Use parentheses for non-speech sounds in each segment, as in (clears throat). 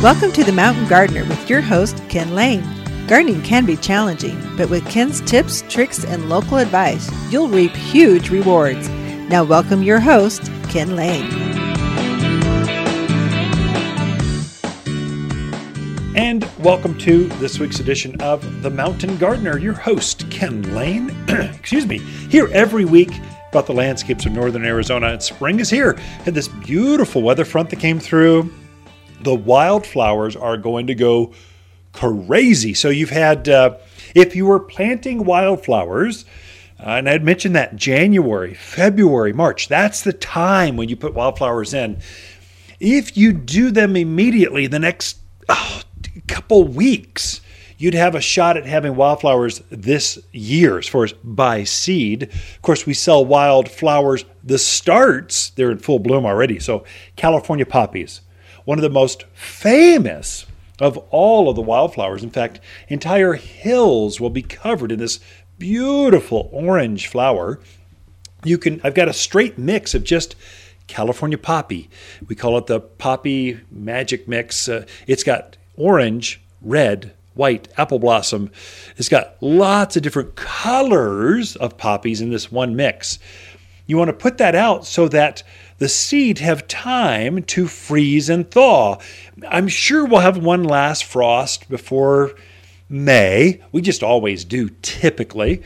Welcome to the Mountain Gardener with your host, Ken Lane. Gardening can be challenging, but with Ken's tips, tricks, and local advice, you'll reap huge rewards. Now, welcome your host, Ken Lane. And welcome to this week's edition of The Mountain Gardener, your host, Ken Lane. (clears throat) Excuse me, here every week about the landscapes of northern Arizona. And spring is here. Had this beautiful weather front that came through the wildflowers are going to go crazy. So you've had, uh, if you were planting wildflowers, uh, and I'd mentioned that January, February, March, that's the time when you put wildflowers in. If you do them immediately the next oh, couple weeks, you'd have a shot at having wildflowers this year as far as by seed. Of course, we sell wildflowers, the starts, they're in full bloom already. So, California poppies, one of the most famous of all of the wildflowers. In fact, entire hills will be covered in this beautiful orange flower. You can I've got a straight mix of just California poppy. We call it the poppy magic mix. Uh, it's got orange, red, white, apple blossom. It's got lots of different colors of poppies in this one mix. You want to put that out so that the seed have time to freeze and thaw. I'm sure we'll have one last frost before May. We just always do, typically.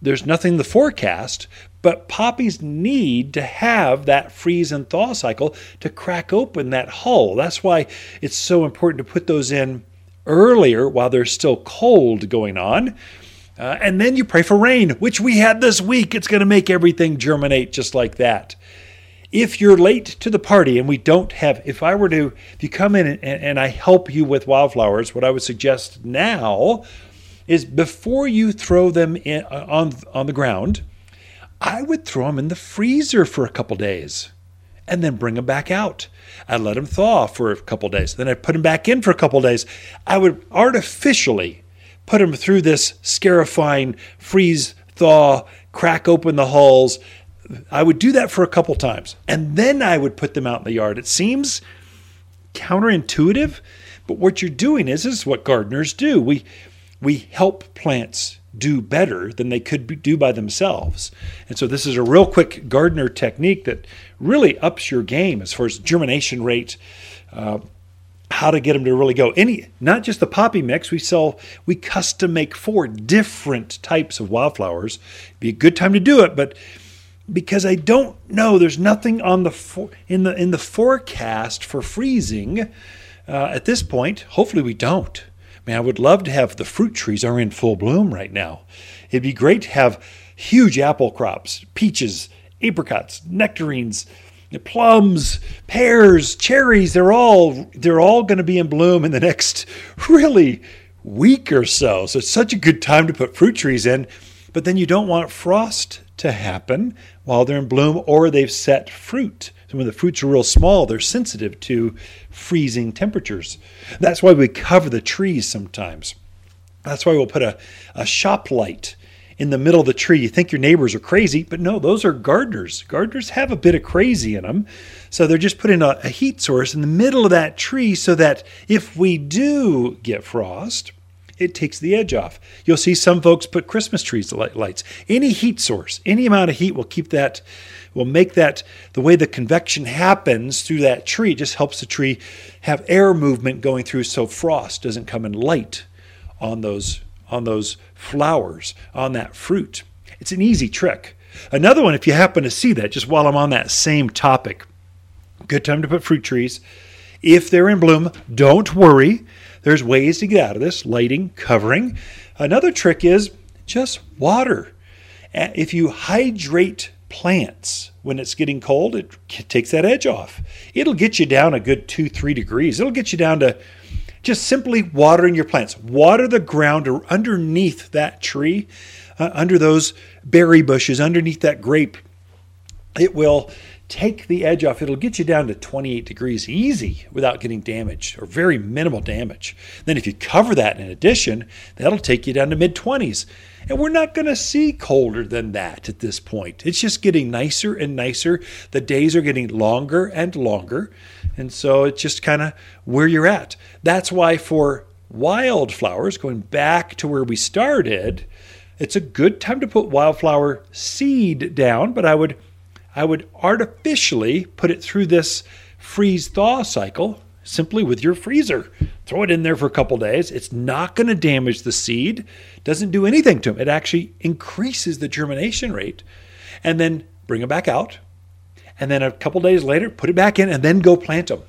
There's nothing in the forecast, but poppies need to have that freeze and thaw cycle to crack open that hull. That's why it's so important to put those in earlier while there's still cold going on. Uh, and then you pray for rain, which we had this week. It's going to make everything germinate just like that if you're late to the party and we don't have, if I were to, if you come in and, and I help you with wildflowers, what I would suggest now is before you throw them in, uh, on, on the ground, I would throw them in the freezer for a couple days and then bring them back out. I'd let them thaw for a couple days. Then I'd put them back in for a couple days. I would artificially put them through this scarifying freeze, thaw, crack open the hulls, I would do that for a couple times and then I would put them out in the yard. It seems counterintuitive, but what you're doing is, is what gardeners do. We we help plants do better than they could do by themselves. And so this is a real quick gardener technique that really ups your game as far as germination rate, uh, how to get them to really go. Any, not just the poppy mix. We sell, we custom make four different types of wildflowers. Be a good time to do it, but because I don't know. There's nothing on the for, in the in the forecast for freezing uh, at this point. Hopefully, we don't. Man, I would love to have the fruit trees are in full bloom right now. It'd be great to have huge apple crops, peaches, apricots, nectarines, plums, pears, cherries. They're all they're all going to be in bloom in the next (laughs) really week or so. So it's such a good time to put fruit trees in. But then you don't want frost to happen while they're in bloom or they've set fruit. So when the fruits are real small, they're sensitive to freezing temperatures. That's why we cover the trees sometimes. That's why we'll put a, a shop light in the middle of the tree. You think your neighbors are crazy, but no, those are gardeners. Gardeners have a bit of crazy in them. So they're just putting a, a heat source in the middle of that tree so that if we do get frost, it takes the edge off. You'll see some folks put Christmas trees lights. Any heat source, any amount of heat will keep that, will make that the way the convection happens through that tree. Just helps the tree have air movement going through so frost doesn't come in light on those on those flowers, on that fruit. It's an easy trick. Another one, if you happen to see that, just while I'm on that same topic, good time to put fruit trees. If they're in bloom, don't worry. There's ways to get out of this lighting, covering. Another trick is just water. If you hydrate plants when it's getting cold, it takes that edge off. It'll get you down a good two, three degrees. It'll get you down to just simply watering your plants. Water the ground underneath that tree, uh, under those berry bushes, underneath that grape. It will take the edge off, it'll get you down to 28 degrees easy without getting damaged or very minimal damage. Then, if you cover that in addition, that'll take you down to mid 20s. And we're not going to see colder than that at this point. It's just getting nicer and nicer. The days are getting longer and longer. And so it's just kind of where you're at. That's why for wildflowers, going back to where we started, it's a good time to put wildflower seed down, but I would I would artificially put it through this freeze thaw cycle simply with your freezer. Throw it in there for a couple days. It's not going to damage the seed, doesn't do anything to them. It actually increases the germination rate. And then bring them back out. And then a couple days later, put it back in and then go plant them.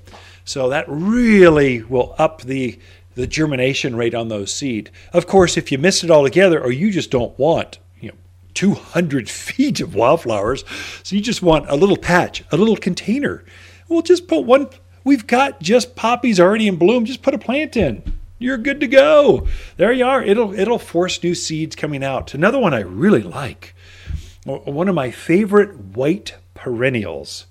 So that really will up the the germination rate on those seed. Of course, if you miss it all together or you just don't want 200 feet of wildflowers. So you just want a little patch, a little container. We'll just put one. We've got just poppies already in bloom. Just put a plant in. You're good to go. There you are. It'll it'll force new seeds coming out. Another one I really like. One of my favorite white perennials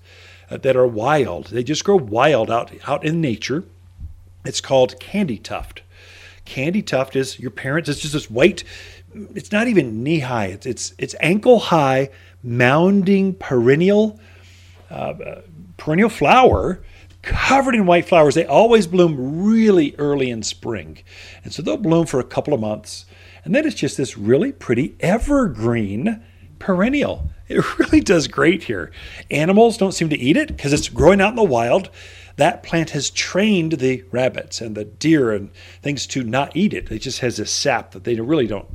uh, that are wild. They just grow wild out out in nature. It's called candy tuft. Candy tuft is your parents. It's just this white it's not even knee high. It's it's it's ankle high, mounding perennial uh, perennial flower covered in white flowers. They always bloom really early in spring, and so they'll bloom for a couple of months, and then it's just this really pretty evergreen perennial. It (laughs) really does great here. Animals don't seem to eat it because it's growing out in the wild. That plant has trained the rabbits and the deer and things to not eat it. It just has this sap that they really don't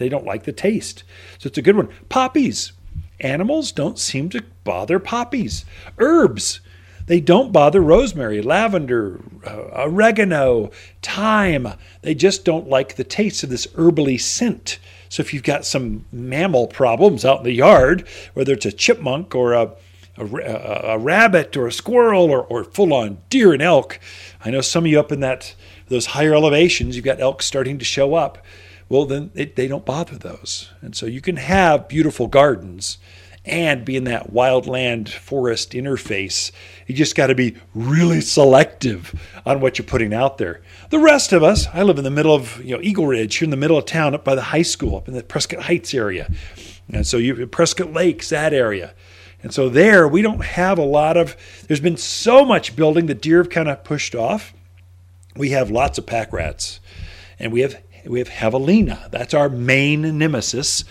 they don't like the taste. So it's a good one. Poppies. Animals don't seem to bother poppies. Herbs. They don't bother rosemary, lavender, uh, oregano, thyme. They just don't like the taste of this herbally scent. So if you've got some mammal problems out in the yard, whether it's a chipmunk or a, a, a rabbit or a squirrel or, or full on deer and elk, I know some of you up in that those higher elevations, you've got elk starting to show up well, then they don't bother those. And so you can have beautiful gardens and be in that wildland forest interface. You just got to be really selective on what you're putting out there. The rest of us, I live in the middle of you know Eagle Ridge, here in the middle of town, up by the high school, up in the Prescott Heights area, and so you Prescott Lakes, that area. And so there, we don't have a lot of. There's been so much building that deer have kind of pushed off. We have lots of pack rats, and we have we have javelina. That's our main nemesis.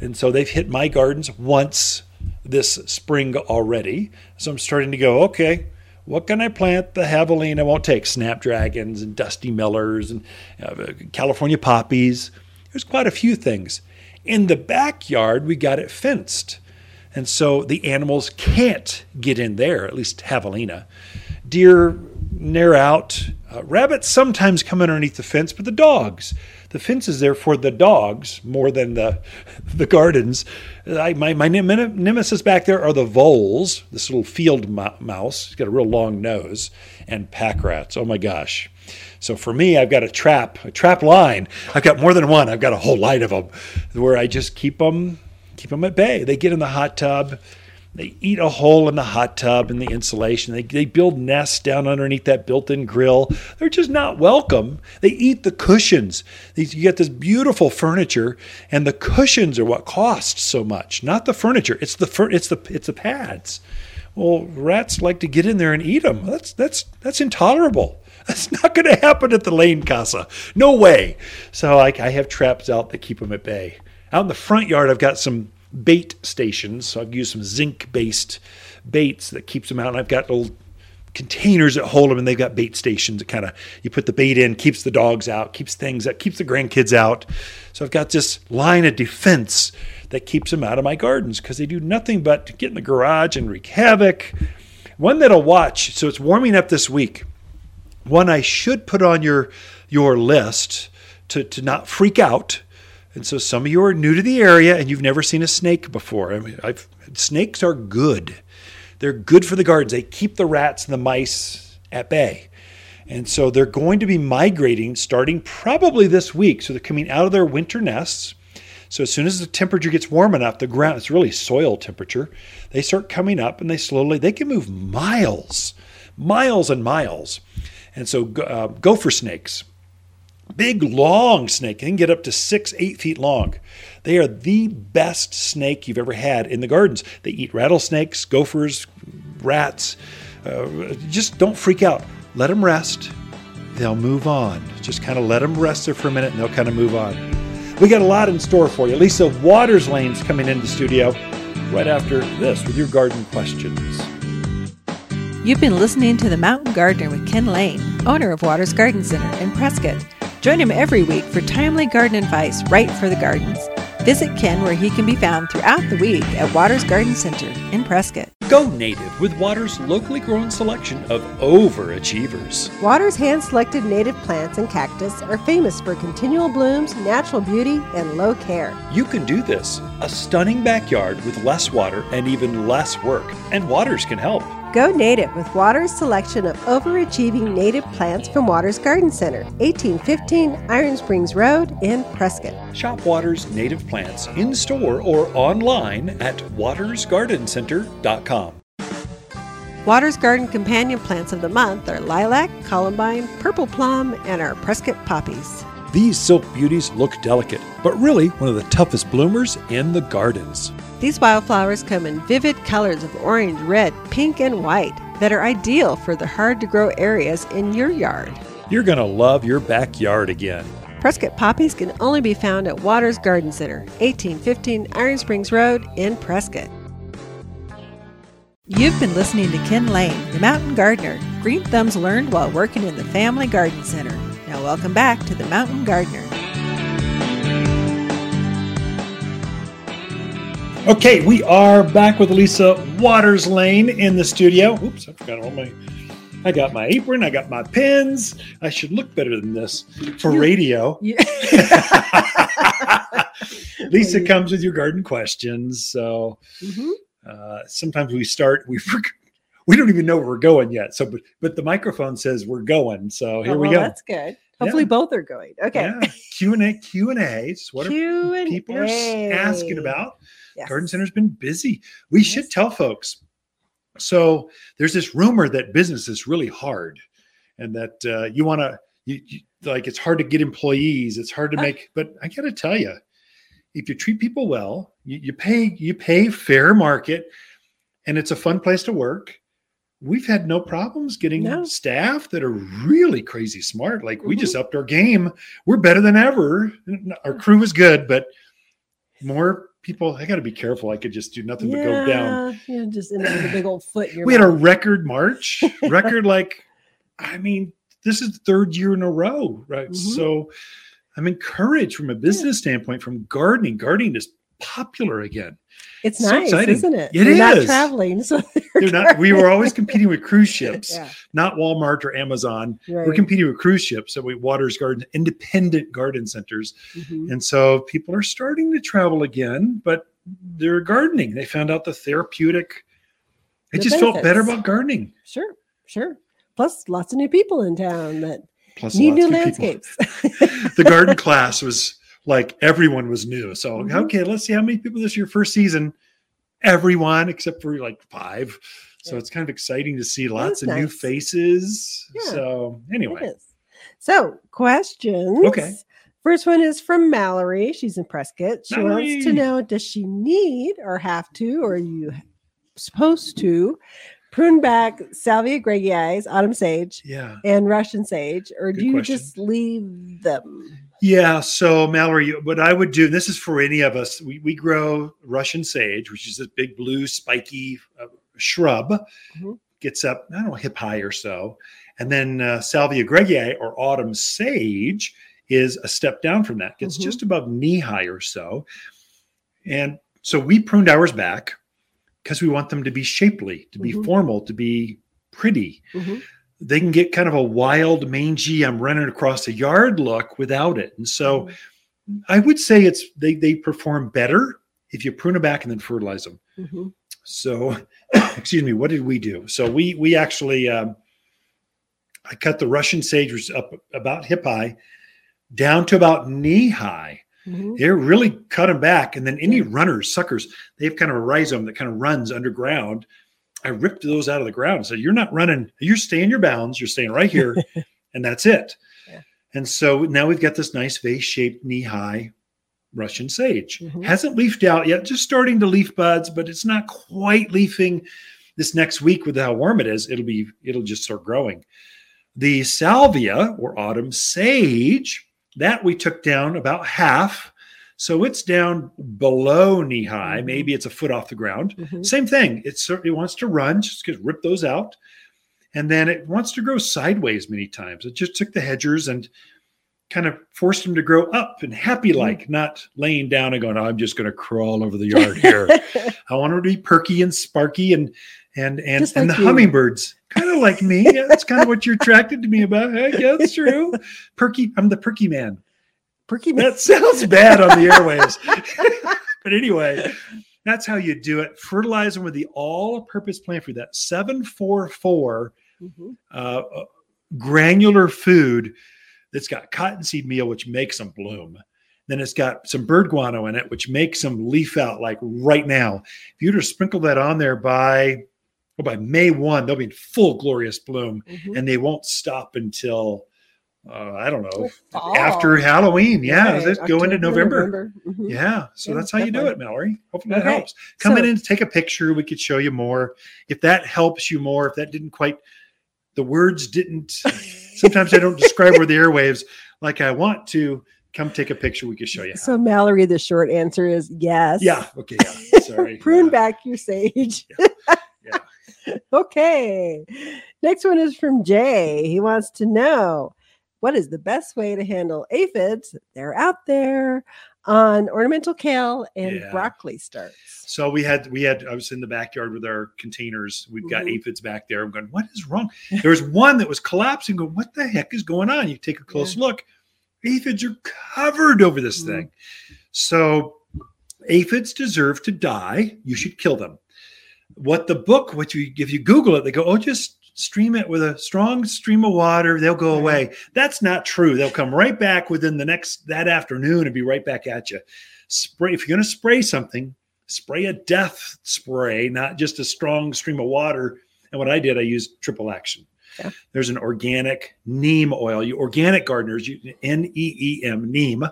And so they've hit my gardens once this spring already. So I'm starting to go, okay, what can I plant the javelina won't take? Snapdragons and dusty millers and uh, California poppies. There's quite a few things. In the backyard, we got it fenced. And so the animals can't get in there, at least javelina. Deer near out. Uh, rabbits sometimes come underneath the fence, but the dogs. The fence is there for the dogs more than the (laughs) the gardens. I, my my nemesis back there are the voles, this little field mouse. He's got a real long nose, and pack rats. Oh my gosh! So for me, I've got a trap, a trap line. I've got more than one. I've got a whole line of them, where I just keep them keep them at bay. They get in the hot tub they eat a hole in the hot tub and the insulation. They, they build nests down underneath that built in grill. They're just not welcome. They eat the cushions. You get this beautiful furniture, and the cushions are what cost so much, not the furniture. It's the, fur, it's the, it's the pads. Well, rats like to get in there and eat them. That's, that's, that's intolerable. (laughs) That's not going to happen at the Lane Casa. No way. So I, I have traps out that keep them at bay. Out in the front yard, I've got some bait stations. So I've used some zinc based baits that keeps them out. And I've got little containers that hold them and they've got bait stations that kind of you put the bait in keeps the dogs out keeps things that keeps the grandkids out so i've got this line of defense that keeps them out of my gardens because they do nothing but get in the garage and wreak havoc one that'll watch so it's warming up this week one i should put on your your list to, to not freak out and so some of you are new to the area and you've never seen a snake before. I mean, I've, snakes are good. They're good for the gardens. They keep the rats and the mice at bay. And so they're going to be migrating starting probably this week. So they're coming out of their winter nests. So as soon as the temperature gets warm enough, the ground, it's really soil temperature, they start coming up and they slowly, they can move miles, miles and miles. And so uh, gopher snakes, big long snake, they can get up to six, eight feet long. They are the best snake you've ever had in the gardens. They eat rattlesnakes, gophers, rats. Uh, just don't freak out. Let them rest. They'll move on. Just kind of let them rest there for a minute and they'll kind of move on. We got a lot in store for you. Lisa Waters Lane's coming into the studio right after this with your garden questions. You've been listening to The Mountain Gardener with Ken Lane, owner of Waters Garden Center in Prescott. Join him every week for timely garden advice right for the gardens. Visit Ken where he can be found throughout the week at Waters Garden Center in Prescott. Go native with Waters' locally grown selection of overachievers. Waters' hand selected native plants and cactus are famous for continual blooms, natural beauty, and low care. You can do this a stunning backyard with less water and even less work, and Waters can help. Go native with Waters' selection of overachieving native plants from Waters Garden Center, 1815 Iron Springs Road in Prescott. Shop Waters native plants in store or online at watersgardencenter.com. Waters Garden companion plants of the month are lilac, columbine, purple plum, and our Prescott poppies. These silk beauties look delicate, but really one of the toughest bloomers in the gardens. These wildflowers come in vivid colors of orange, red, pink, and white that are ideal for the hard to grow areas in your yard. You're going to love your backyard again. Prescott poppies can only be found at Waters Garden Center, 1815 Iron Springs Road in Prescott. You've been listening to Ken Lane, the Mountain Gardener. Green thumbs learned while working in the Family Garden Center. Now, welcome back to the Mountain Gardener. Okay, we are back with Lisa Waters Lane in the studio. Oops, I forgot all my. I got my apron. I got my pins. I should look better than this for radio. (laughs) You- (laughs) Lisa comes with your garden questions. So Mhm. uh, sometimes we start. We (laughs) we don't even know where we're going yet. So, but, but the microphone says we're going. So here Oh, we go. That's good. Hopefully, Yeah. both are going. Okay. Yeah, Q and A. Q and A. What are Q and people are asking about. Yes. Garden Center's been busy. We should tell folks. So there's this rumor that business is really hard, and that uh, you want to, you, you, like it's hard to get employees. It's hard to make. But I got to tell you, if you treat people well, you, you pay you pay fair market, and it's a fun place to work. We've had no problems getting No. staff that are really crazy smart. Like we Mhm. just upped our game. We're better than ever. Our crew is good, but more people. I got to be careful. I could just do nothing but go down. Yeah, yeah, just end up with a big old foot in We had a record March, (laughs) record like, I mean, this is the third year in a row, right? Mhm. So I'm encouraged from a business standpoint from gardening. Gardening is popular again. It's so nice, exciting. isn't it? It They're not is. traveling, so (laughs) They're not. We were always competing with cruise (laughs) ships, yeah, not Walmart or Amazon. right. We're competing with cruise ships. So we Waters Garden, independent garden centers. Mhm. And so people are starting to travel again, but they're gardening. They found out the therapeutic. It The just felt better about gardening. Sure, sure. Plus, lots of new people in town that Plus, need new landscapes. (laughs) the garden class was like everyone was new. So Mhm. okay, let's see how many people this year first season. Everyone except for like five. So Yeah. it's kind of exciting to see lots of new faces. Yeah. So anyway. So, questions. Okay. First one is from Mallory. She's in Prescott. She wants to know Does she need or have to, or are you supposed to prune back Salvia greggii, autumn sage, yeah. and Russian sage, or do you question. just leave them? Yeah. So Mallory, what I would do, and this is for any of us, we, we grow Russian sage, which is this big blue spiky uh, shrub, Mhm. gets up, I don't know, hip high or so. And then uh, Salvia greggii or autumn sage is a step down from that, gets Mhm. just above knee high or so. And so we pruned ours back because we want them to be shapely, to be Mhm. formal, to be pretty Mhm. They can get kind of a wild, mangy, I'm running across a yard look without it. And so Mm-hmm. I would say it's they they perform better if you prune them back and then fertilize them. Mhm. So (coughs) excuse me, what did we do? So we we actually um, I cut the Russian sage which is up about hip high down to about knee high. Mhm. They're really cutting back. And then any runners, suckers, they have kind of a rhizome that kind of runs underground. I ripped those out of the ground and said, You're not running, you're staying your bounds, you're staying right here, (laughs) and that's it. Yeah. And so now we've got this nice vase shaped knee high Russian sage. Mhm. Hasn't leafed out yet, just starting to leaf buds, but it's not quite leafing this next week with how warm it is. It'll be, it'll just start growing. The salvia or autumn sage, that we took down about half. So it's down below knee high. Mhm. Maybe it's a foot off the ground. Mhm. Same thing. It certainly wants to run, just rip those out. And then it wants to grow sideways many times. It just took the hedgers and kind of forced them to grow up and happy Mm-hmm. like, not laying down and going, I'm just going to crawl over the yard here. (laughs) I want them to be perky and sparky and and and, Just and like the you. hummingbirds, kind of like me. Yeah, (laughs) that's kind of what you're attracted to me about. Hey, yeah, that's true. Perky, I'm the perky man. Perky. That sounds bad on the (laughs) airwaves. (laughs) but anyway, that's how you do it. Fertilize them with the all-purpose plant food, that 744 Mhm. uh, uh, granular food that's got cottonseed meal, which makes them bloom. Then it's got some bird guano in it, which makes them leaf out like right now. If you to sprinkle that on there by well, by May 1, they'll be in full glorious bloom Mhm. and they won't stop until uh, I don't know Fall. after Halloween. Yeah, Right, let's go into October, November. Mhm. Yeah, so Yeah, that's how you do it, Mallory. Hopefully that Okay, helps. Come in and take a picture. We could show you more. If that helps you more, if that didn't quite, the words didn't. (laughs) Sometimes I don't describe where the airwaves like I want to. Come take a picture. We could show you. how. So Mallory, the short answer is yes. yeah. Okay. Yeah. Sorry. (laughs) Prune Yeah. back your sage. Yeah. (laughs) okay. Next one is from Jay. He wants to know what is the best way to handle aphids? They're out there on ornamental kale and Yeah. broccoli starts. So we had we had I was in the backyard with our containers. We've got Mhm. aphids back there. I'm going, what is wrong? There was one that was collapsing. Going, what the heck is going on? You take a close look. Aphids are covered over this Mhm. thing. So aphids deserve to die. You should kill them. What the book, what you if you Google it, they go, oh, just stream it with a strong stream of water. They'll go away. That's not true. They'll come right back within the next that afternoon and be right back at you. Spray if you're going to spray something, spray a death spray, not just a strong stream of water. And what I did, I used triple action. Yeah. There's an organic neem oil. You organic gardeners, you N E E M neem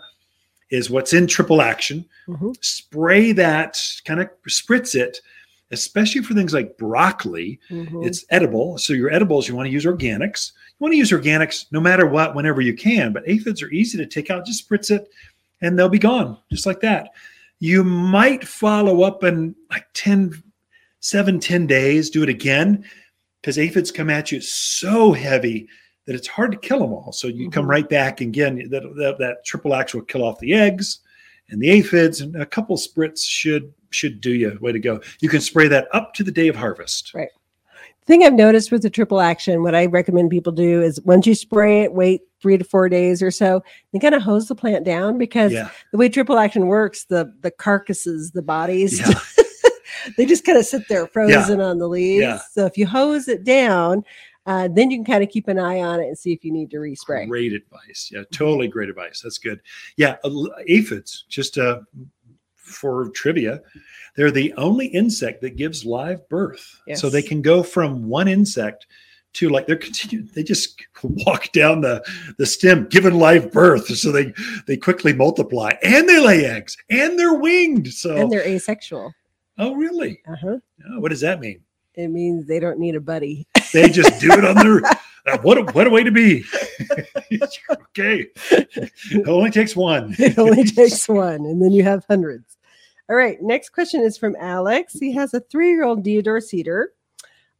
is what's in triple action. Mhm. Spray that, kind of spritz it, especially for things like broccoli. Mhm. It's edible. So your edibles, you want to use organics. You want to use organics no matter what, whenever you can. But aphids are easy to take out. Just spritz it and they'll be gone just like that. You might follow up in like 10, seven, 10 days, do it again because aphids come at you so heavy that it's hard to kill them all. So you come Mhm. right back again. That, that, that triple axe will kill off the eggs and the aphids, and a couple spritz should should do you. Way to go! You can spray that up to the day of harvest. Right. The thing I've noticed with the triple action, what I recommend people do is once you spray it, wait three to four days or so, then kind of hose the plant down because Yeah, the way triple action works, the the carcasses, the bodies, yeah. (laughs) they just kind of sit there frozen on the leaves. Yeah. So if you hose it down, uh, then you can kind of keep an eye on it and see if you need to respray. Great advice. Yeah, totally great advice. That's good. Yeah, aphids, just uh, for trivia, they're the only insect that gives live birth. So they can go from one insect to like they're continuing, they just walk down the, the stem giving live birth. So they they quickly multiply and they lay eggs and they're winged. So And they're asexual. oh really? Uh-huh. Oh, what does that mean? It means they don't need a buddy. They just do it on their (laughs) uh, what a, what a way to be. (laughs) okay. It only takes one. (laughs) it only takes one, and then you have hundreds. All right. Next question is from Alex. He has a three-year-old Deodar cedar.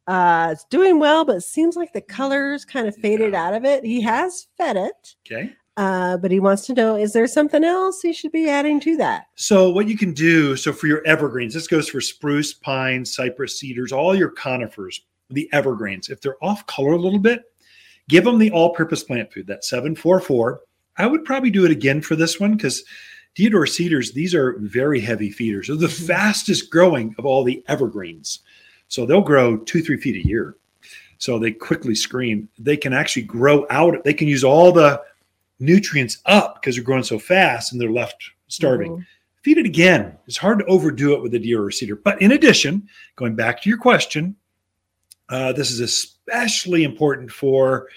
Uh, it's doing well, but it seems like the colors kind of faded Yeah. out of it. He has fed it, Okay. Uh, but he wants to know: is there something else he should be adding to that? So what you can do, so for your evergreens, this goes for spruce, pine, cypress, cedars, all your conifers, the evergreens. If they're off color a little bit, give them the all-purpose plant food, that 744. I would probably do it again for this one because Deodar cedars, these are very heavy feeders. They're the Mhm. fastest growing of all the evergreens. So they'll grow two, three feet a year. So they quickly screen. They can actually grow out. They can use all the nutrients up because they're growing so fast and they're left starving. Mhm. Feed it again. It's hard to overdo it with a deodar cedar. But in addition, going back to your question, uh, this is especially important for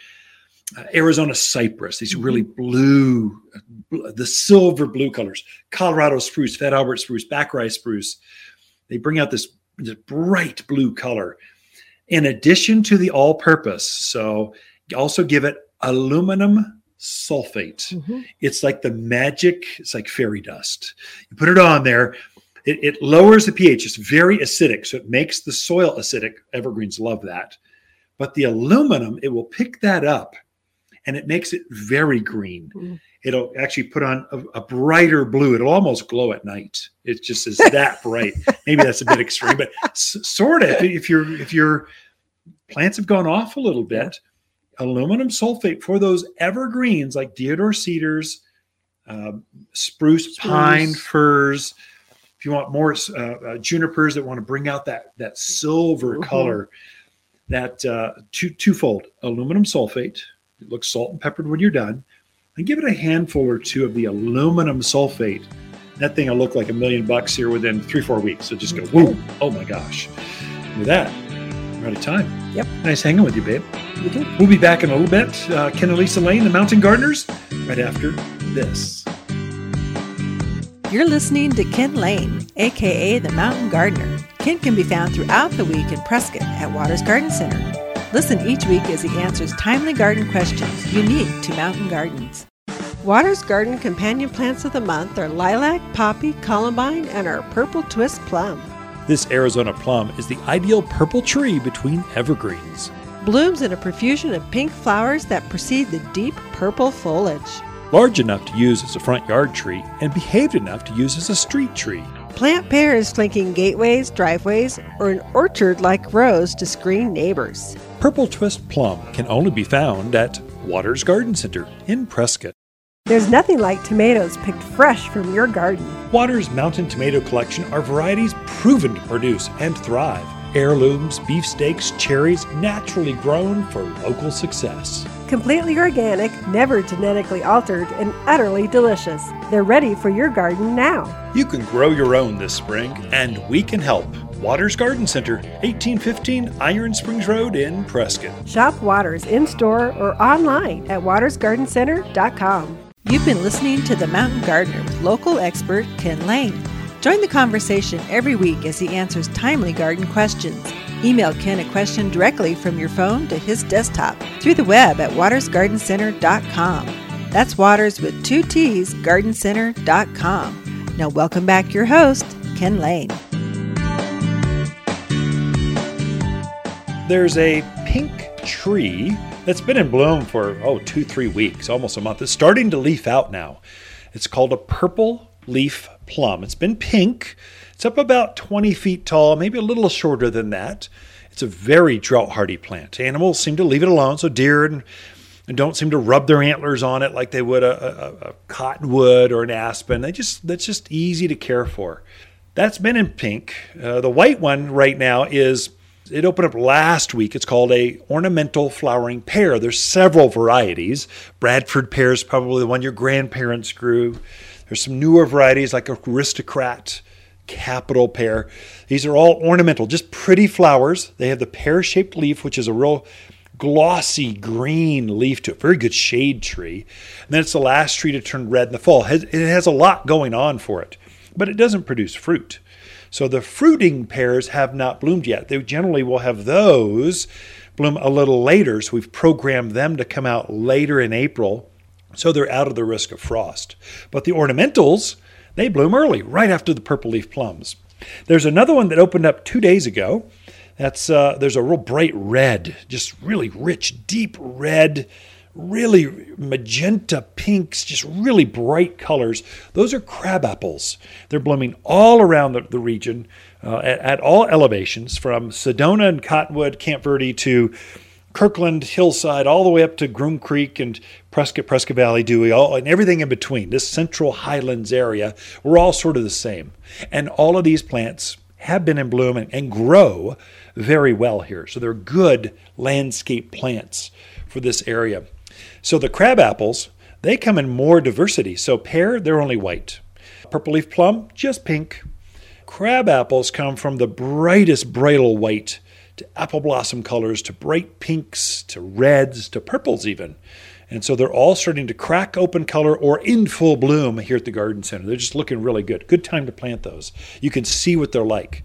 uh, Arizona cypress, these really blue, bl- the silver blue colors, Colorado spruce, Fat Albert spruce, Bakeri spruce. They bring out this, this bright blue color in addition to the all purpose. So also give it aluminum sulfate. Mhm. It's like the magic, it's like fairy dust. You put it on there, it, it lowers the pH. It's very acidic, so it makes the soil acidic. Evergreens love that. But the aluminum, it will pick that up and it makes it very green. Mm. It'll actually put on a, a brighter blue. It'll almost glow at night. It just is that (laughs) bright. Maybe that's a bit extreme, but s- sort of. If your if your plants have gone off a little bit, aluminum sulfate for those evergreens like deodar cedars, um, spruce, Spruce. pine, firs. If you want more uh, uh, junipers that want to bring out that that silver color, that uh, two twofold aluminum sulfate. It looks salt and peppered when you're done, and give it a handful or two of the aluminum sulfate. That thing will look like a million bucks here within three four weeks. So just go, whoa! Oh my gosh! With that, we're out of time. Yep. Nice hanging with you, babe. You do. We'll be back in a little bit. Uh, Ken and Lisa Lane, the Mountain Gardeners, right after this. You're listening to Ken Lane, aka the Mountain Gardener. Ken can be found throughout the week in Prescott at Waters Garden Center. Listen each week as he answers timely garden questions unique to mountain gardens. Waters Garden companion plants of the month are lilac, poppy, columbine, and our purple twist plum. This Arizona plum is the ideal purple tree between evergreens. Blooms in a profusion of pink flowers that precede the deep purple foliage. Large enough to use as a front yard tree and behaved enough to use as a street tree. Plant pairs flanking gateways, driveways, or an orchard like rows to screen neighbors. Purple Twist Plum can only be found at Waters Garden Center in Prescott. There's nothing like tomatoes picked fresh from your garden. Waters Mountain Tomato Collection are varieties proven to produce and thrive. Heirlooms, beefsteaks, cherries, naturally grown for local success. Completely organic, never genetically altered, and utterly delicious. They're ready for your garden now. You can grow your own this spring, and we can help. Waters Garden Center, 1815 Iron Springs Road in Prescott. Shop Waters in store or online at watersgardencenter.com. You've been listening to The Mountain Gardener with local expert Ken Lane. Join the conversation every week as he answers timely garden questions. Email Ken a question directly from your phone to his desktop through the web at watersgardencenter.com. That's Waters with two T's, gardencenter.com. Now, welcome back your host, Ken Lane. There's a pink tree that's been in bloom for, oh, two, three weeks, almost a month. It's starting to leaf out now. It's called a purple leaf plum. It's been pink. It's up about 20 feet tall, maybe a little shorter than that. It's a very drought hardy plant. Animals seem to leave it alone, so deer and, and don't seem to rub their antlers on it like they would a, a, a cottonwood or an aspen. They just that's just easy to care for. That's been in pink. Uh, the white one right now is it opened up last week. It's called a ornamental flowering pear. There's several varieties. Bradford pear is probably the one your grandparents grew. There's some newer varieties like aristocrat, capital pear. These are all ornamental, just pretty flowers. They have the pear-shaped leaf, which is a real glossy green leaf to it. Very good shade tree. And then it's the last tree to turn red in the fall. It has a lot going on for it, but it doesn't produce fruit. So the fruiting pears have not bloomed yet. They generally will have those bloom a little later. So we've programmed them to come out later in April. So they're out of the risk of frost. But the ornamentals, they bloom early, right after the purple leaf plums. There's another one that opened up two days ago. That's uh, there's a real bright red, just really rich, deep red, really magenta pinks, just really bright colors. Those are crab apples. They're blooming all around the, the region uh, at, at, all elevations, from Sedona and Cottonwood, Camp Verde to Kirkland Hillside, all the way up to Groom Creek and Prescott, Prescott Valley, Dewey, all, and everything in between. This central highlands area, we're all sort of the same. And all of these plants have been in bloom and, and grow very well here. So they're good landscape plants for this area. So the crab apples, they come in more diversity. So, pear, they're only white. Purple leaf plum, just pink. Crab apples come from the brightest bridal white to apple blossom colors to bright pinks to reds to purples, even. And so they're all starting to crack open color or in full bloom here at the garden center. They're just looking really good. Good time to plant those. You can see what they're like.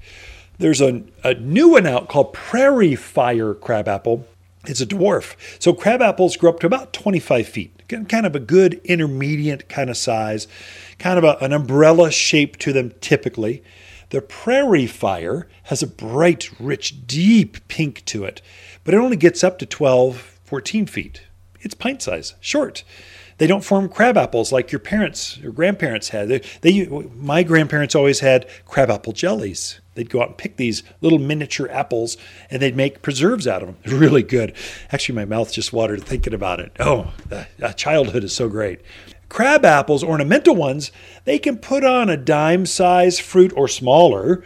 There's a, a new one out called Prairie Fire Crabapple. It's a dwarf. So crab apples grow up to about 25 feet, kind of a good intermediate kind of size, kind of a, an umbrella shape to them typically. The prairie fire has a bright, rich, deep pink to it, but it only gets up to 12, 14 feet. It's pint size, short. They don't form crab apples like your parents or grandparents had. They, they, my grandparents always had crab apple jellies. They'd go out and pick these little miniature apples and they'd make preserves out of them. (laughs) Really good. Actually, my mouth just watered thinking about it. Oh, the, uh, childhood is so great. Crab apples, ornamental ones, they can put on a dime size fruit or smaller.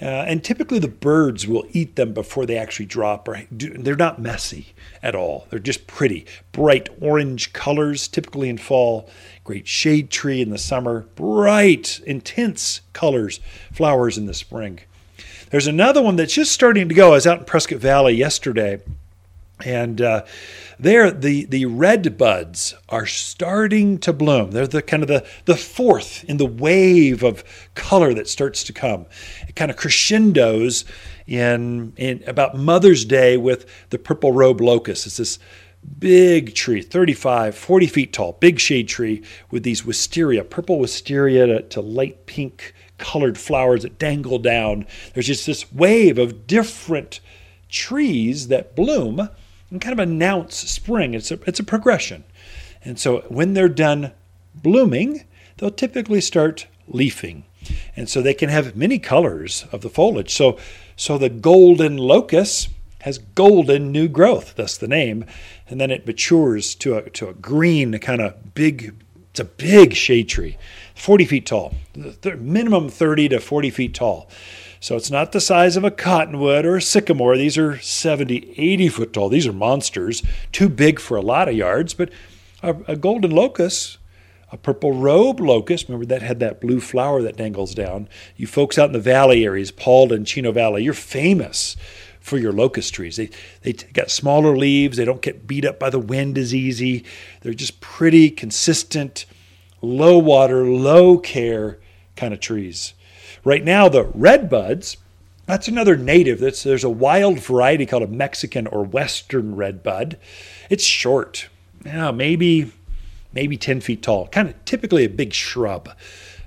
Uh, and typically the birds will eat them before they actually drop. Or do, they're not messy at all. They're just pretty, bright orange colors, typically in fall. Great shade tree in the summer. Bright, intense colors, flowers in the spring. There's another one that's just starting to go. I was out in Prescott Valley yesterday, and uh, there the the red buds are starting to bloom. They're the kind of the the fourth in the wave of color that starts to come. It kind of crescendos in in about Mother's Day with the purple robe locust. It's this big tree, 35, 40 feet tall, big shade tree with these wisteria, purple wisteria to, to light pink colored flowers that dangle down. There's just this wave of different trees that bloom and kind of announce spring. It's a, it's a progression. And so when they're done blooming, they'll typically start leafing. And so they can have many colors of the foliage. So, so the golden locust has golden new growth, thus the name. And then it matures to a, to a green kind of big, it's a big shade tree, 40 feet tall, minimum 30 to 40 feet tall. So it's not the size of a cottonwood or a sycamore. These are 70, 80 foot tall. These are monsters, too big for a lot of yards. But a, a golden locust, a purple robe locust, remember that had that blue flower that dangles down. You folks out in the valley areas, Paulden Chino Valley, you're famous for your locust trees. They they got smaller leaves. They don't get beat up by the wind as easy. They're just pretty consistent, low water, low care kind of trees. Right now, the red buds, that's another native. That's, there's a wild variety called a Mexican or Western red bud. It's short, yeah, maybe maybe 10 feet tall, kind of typically a big shrub.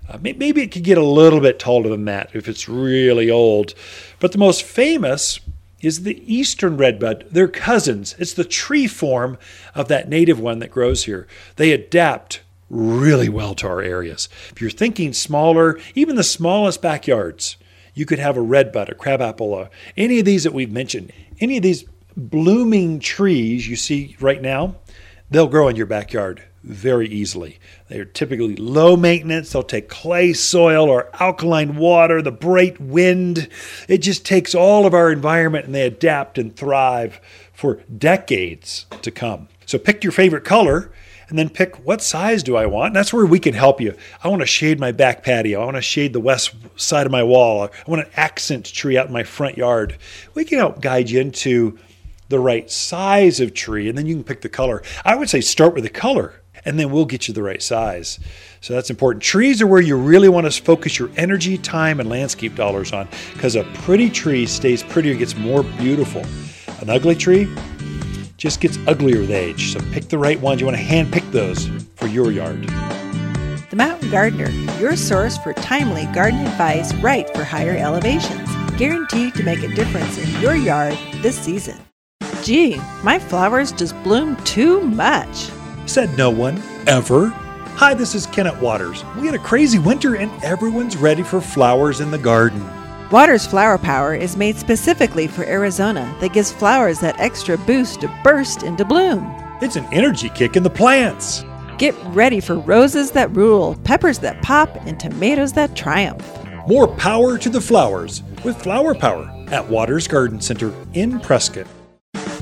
Uh, maybe it could get a little bit taller than that if it's really old. But the most famous is the eastern redbud. They're cousins. It's the tree form of that native one that grows here. They adapt really well to our areas. If you're thinking smaller, even the smallest backyards, you could have a redbud, a crabapple, uh, any of these that we've mentioned, any of these blooming trees you see right now, they'll grow in your backyard very easily. They're typically low maintenance. They'll take clay soil or alkaline water, the bright wind. It just takes all of our environment and they adapt and thrive for decades to come. So pick your favorite color and then pick what size do I want. And that's where we can help you. I want to shade my back patio. I want to shade the west side of my wall. I want an accent tree out in my front yard. We can help guide you into the right size of tree, and then you can pick the color. I would say start with the color, and then we'll get you the right size. So that's important. Trees are where you really want to focus your energy, time, and landscape dollars on because a pretty tree stays prettier, and gets more beautiful. An ugly tree, just gets uglier with age. So pick the right ones. You want to hand pick those for your yard. The Mountain Gardener, your source for timely garden advice right for higher elevations. Guaranteed to make a difference in your yard this season. Gee, my flowers just bloom too much. Said no one, ever. Hi, this is Kenneth Waters. We had a crazy winter and everyone's ready for flowers in the garden. Waters Flower Power is made specifically for Arizona that gives flowers that extra boost to burst into bloom. It's an energy kick in the plants. Get ready for roses that rule, peppers that pop, and tomatoes that triumph. More power to the flowers with Flower Power at Waters Garden Center in Prescott.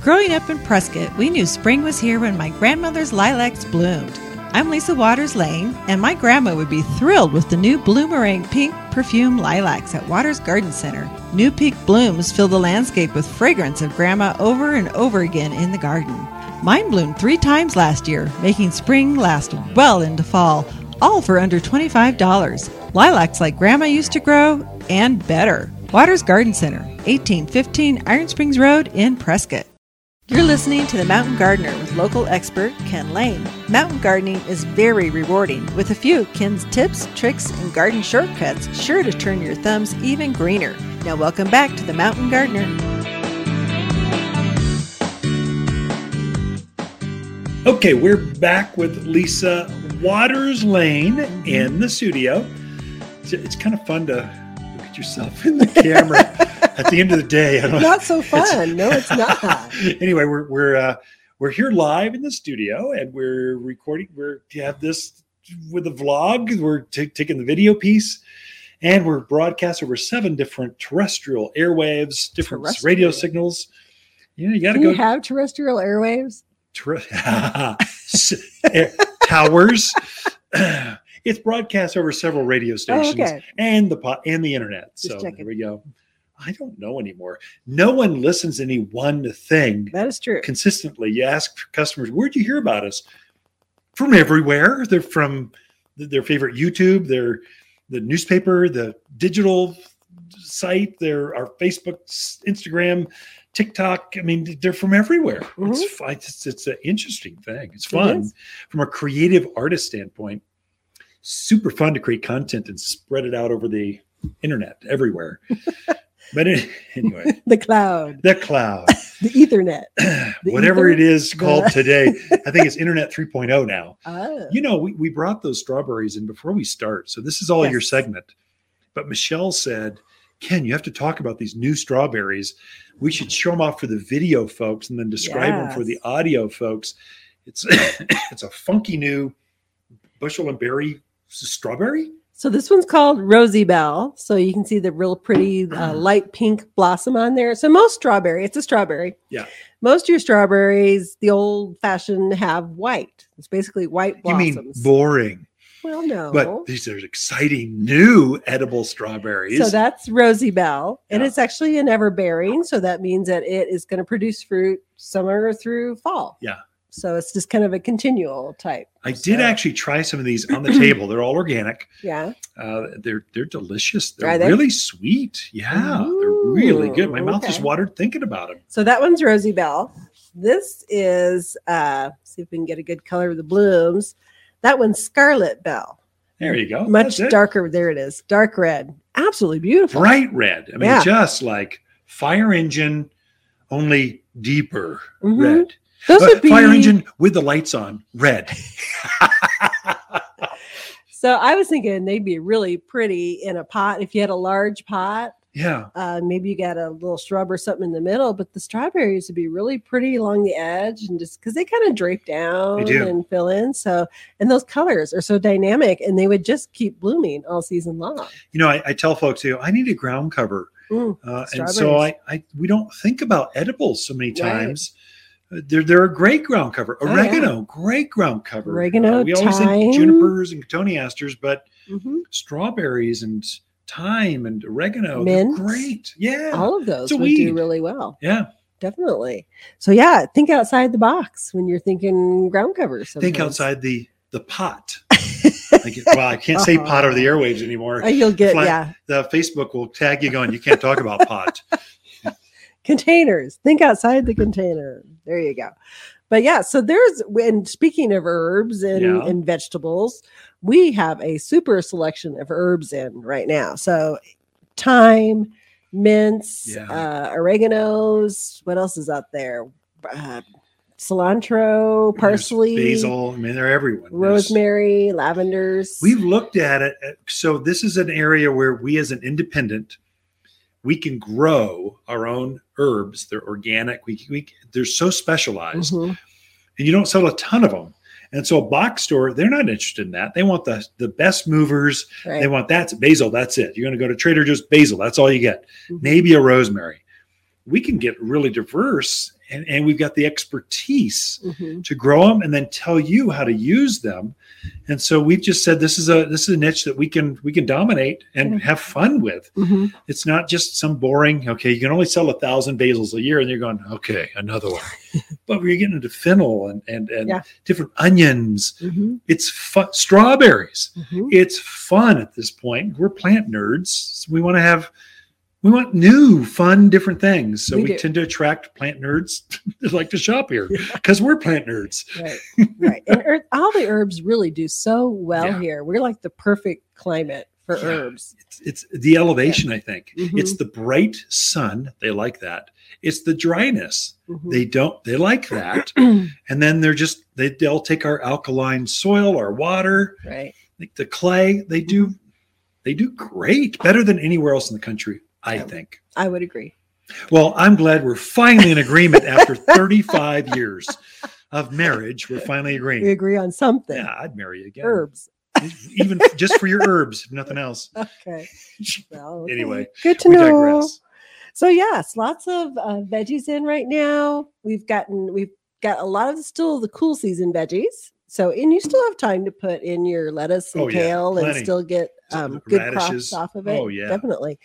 Growing up in Prescott, we knew spring was here when my grandmother's lilacs bloomed. I'm Lisa Waters Lane, and my grandma would be thrilled with the new Bloomerang Pink Perfume Lilacs at Waters Garden Center. New pink blooms fill the landscape with fragrance of grandma over and over again in the garden. Mine bloomed three times last year, making spring last well into fall, all for under $25. Lilacs like grandma used to grow, and better. Waters Garden Center, 1815 Iron Springs Road in Prescott. You're listening to The Mountain Gardener with local expert Ken Lane. Mountain gardening is very rewarding, with a few Ken's tips, tricks, and garden shortcuts sure to turn your thumbs even greener. Now, welcome back to The Mountain Gardener. Okay, we're back with Lisa Waters Lane in the studio. It's, it's kind of fun to yourself in the camera at the end of the day. Not so (laughs) fun. No, it's not. (laughs) anyway, we're we're uh, we're here live in the studio and we're recording. We're we have this with a vlog. We're t- taking the video piece. And we're broadcast over seven different terrestrial airwaves, different Terrestrial. radio signals. Yeah, you got to Do go you have terrestrial airwaves? ter- (laughs) towers. (clears throat) it's broadcast over several radio Oh, stations okay. and the po- and the internet. Just so checking. there we go. I don't know anymore. No one listens to any one thing That is true. consistently. You ask customers, "Where'd you hear about us?" From everywhere. They're from their favorite YouTube, their the newspaper, the digital site, their our Facebook, Instagram, TikTok. I mean, they're from everywhere. It's fun. It's, it's an interesting thing. It's Mm-hmm. It fun from a creative artist standpoint. Super fun to create content and spread it out over the internet everywhere. (laughs) but anyway, The cloud, the cloud (laughs) the Ethernet. (clears throat) whatever it is called The- today. (laughs) I think it's Internet 3.0 now. Ah, You know, we, we brought those strawberries in before we start. So this is all your segment. But Michelle said, Ken, you have to talk about these new strawberries. We should show them off for the video folks and then describe them for the audio folks. It's (coughs) it's a funky new bushel and berry strawberry. So this one's called Rosie Bell. So you can see the real pretty uh, (clears throat) light pink blossom on there. So most strawberry, it's a strawberry. Yeah. Most of your strawberries, the old fashioned, have white. It's basically white blossoms. You mean boring? well, no. But these are exciting new edible strawberries. So that's Rosie Bell, and Yeah. it's actually an everbearing. So that means that it is going to produce fruit summer through fall. Yeah. So it's just kind of a continual type. I did actually try some of these on the table. They're all organic. Yeah. Uh, they're they're delicious. They're they? really sweet. Yeah, they're really good. My Ooh, mouth just okay. watered thinking about them. So that one's Rosie Bell. This is uh see if we can get a good color of the blooms. That one's Scarlet Bell. There you go. Much darker. There it is. Dark red. Absolutely beautiful. bright red. I mean, Yeah. just like fire engine, only deeper Mhm. red. Those But would be fire engine with the lights on, red. (laughs) so I was thinking they'd be really pretty in a pot. If you had a large pot, yeah, uh, maybe you got a little shrub or something in the middle, but the strawberries would be really pretty along the edge and just because they kind of drape down do. and fill in. So, and those colors are so dynamic and they would just keep blooming all season long. you know, I, I tell folks, you know, I need a ground cover, Mm, uh, and so I, I, we don't think about edibles so many times. They're they're a great ground cover. Oh, yeah. Oregano, great ground cover. Oregano, Uh, we always thyme. think junipers and cotoneasters, but mhm. strawberries and thyme and oregano, Mint. they're great. Yeah, All of those would do really well. yeah. Definitely. So, yeah, think outside the box when you're thinking ground covers. Think outside the the pot. (laughs) I get- well, I can't say pot over the airwaves anymore. Uh, You'll get, Fly- yeah, The Facebook will tag you going. You can't talk about (laughs) pot. containers. Think outside the container. There you go. But yeah, so there's when speaking of herbs and, Yeah. and vegetables, we have a super selection of herbs in right now. So thyme, mints, Yeah. uh, oreganos. What else is out there? Uh, cilantro, There's parsley, basil. I mean, they're everyone. There's- rosemary, lavenders. We've looked at it. uh, So this is an area where we, as an independent, we can grow our own herbs. They're organic. We, we they're so specialized, Mhm. and you don't sell a ton of them. And so a box store, they're not interested in that. They want the the best movers. Right. They want that's basil. That's it. You're going to go to Trader Joe's basil. That's all you get. Mhm. Maybe a rosemary. We can get really diverse and, and we've got the expertise Mhm. to grow them and then tell you how to use them. And so we've just said this is a this is a niche that we can we can dominate and Yeah. have fun with. Mhm. It's not just some boring, okay, you can only sell a thousand basils a year and you're going, okay, another one. (laughs) but we're getting into fennel and and, and Yeah. different onions. Mhm. It's fun strawberries. Mhm. It's fun at this point. We're plant nerds. So we want to have we want new, fun, different things. So We we, tend to attract plant nerds (laughs) that like to shop here because we're plant nerds. (laughs) Right, right. And herb, all the herbs really do so well Yeah. here. We're like the perfect climate for Yeah. herbs. It's, it's the elevation, I think. Mhm. It's the bright sun. They like that. It's the dryness. Mhm. They don't. They like that. (clears throat) and then they're just they they'll take our alkaline soil, our water, right. like the clay. They do. They do great, better than anywhere else in the country. I think. I would agree. Well, I'm glad we're finally in agreement after 35 (laughs) years of marriage. We're finally agreeing. We agree on something. Yeah, I'd marry you again. Herbs. Even (laughs) just for your herbs, if nothing else. (laughs) Okay. Well, okay. Anyway, good to know. digress. So yes, lots of uh, veggies in right now. We've gotten we've got a lot of still the cool season veggies. So and you still have time to put in your lettuce and Oh, yeah, kale and still get um, good crops off of it. Oh, yeah. definitely.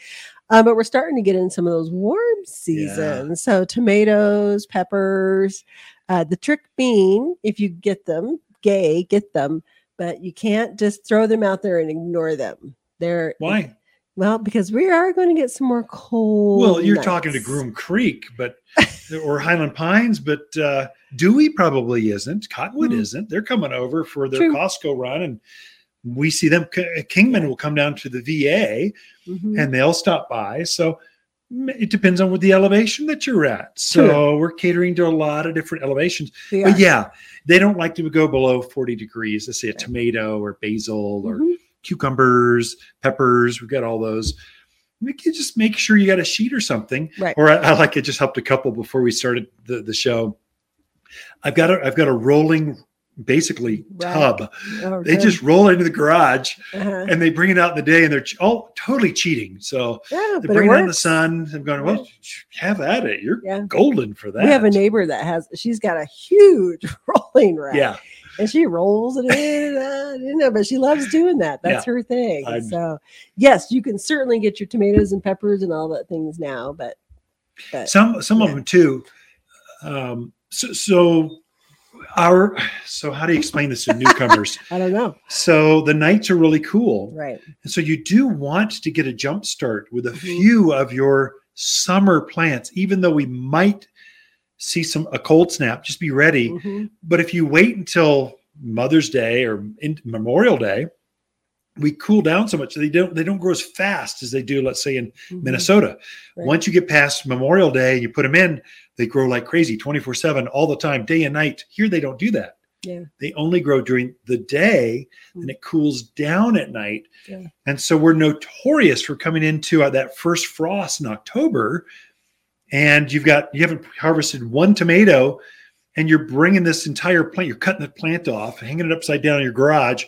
Um, but we're starting to get in some of those warm seasons. So tomatoes, peppers, uh, the trick being if you get them, gay, get them, but you can't just throw them out there and ignore them. They're Why? well, because we are going to get some more cold. Well, you're talking to. Groom Creek, but (laughs) or Highland Pines, but uh, Dewey probably isn't. Cottonwood Mm. isn't. They're coming over for their True. Costco run, and we see them. Kingman will come down to the VA, Mhm. and they'll stop by. So it depends on what the elevation that you're at. So True. we're catering to a lot of different elevations. We But yeah, they don't like to go below 40 degrees. Let's say a tomato or basil or Mhm. cucumbers, peppers. We've got all those. We can just make sure you got a sheet or something. Right. Or I, I like it just helped a couple before we started the, the show. I've got a I've got a rolling basically Right. tub. Oh, They good. just roll it into the garage Uh-huh. and they bring it out in the day and they're all totally cheating. So yeah, they it bring it out in the sun. I'm going, well, have at it. You're Yeah. golden for that. We have a neighbor that has. She's got a huge (laughs) rolling rack. Yeah. and she rolls it in. Uh, you know, but she loves doing that. That's her thing. I'm- so yes, you can certainly get your tomatoes and peppers and all that things now. But but some some yeah. of them too um so, so our so how do you explain this to newcomers (laughs) I don't know. so the nights are really cool Right. and so you do want to get a jump start with a Mhm. few of your summer plants even though we might see some a cold snap just be ready Mhm. but if you wait until mother's day or in memorial day we cool down so much they don't they don't grow as fast as they do let's say in Mhm. Minnesota. Right. Once you get past Memorial Day, and you put them in, they grow like crazy 24 7 all the time, day and night. Here, they don't do that. Yeah. They only grow during the day and it cools down at night. Yeah. And so we're notorious for coming into uh, that first frost in October. And you've got, you haven't harvested one tomato and you're bringing this entire plant, you're cutting the plant off, hanging it upside down in your garage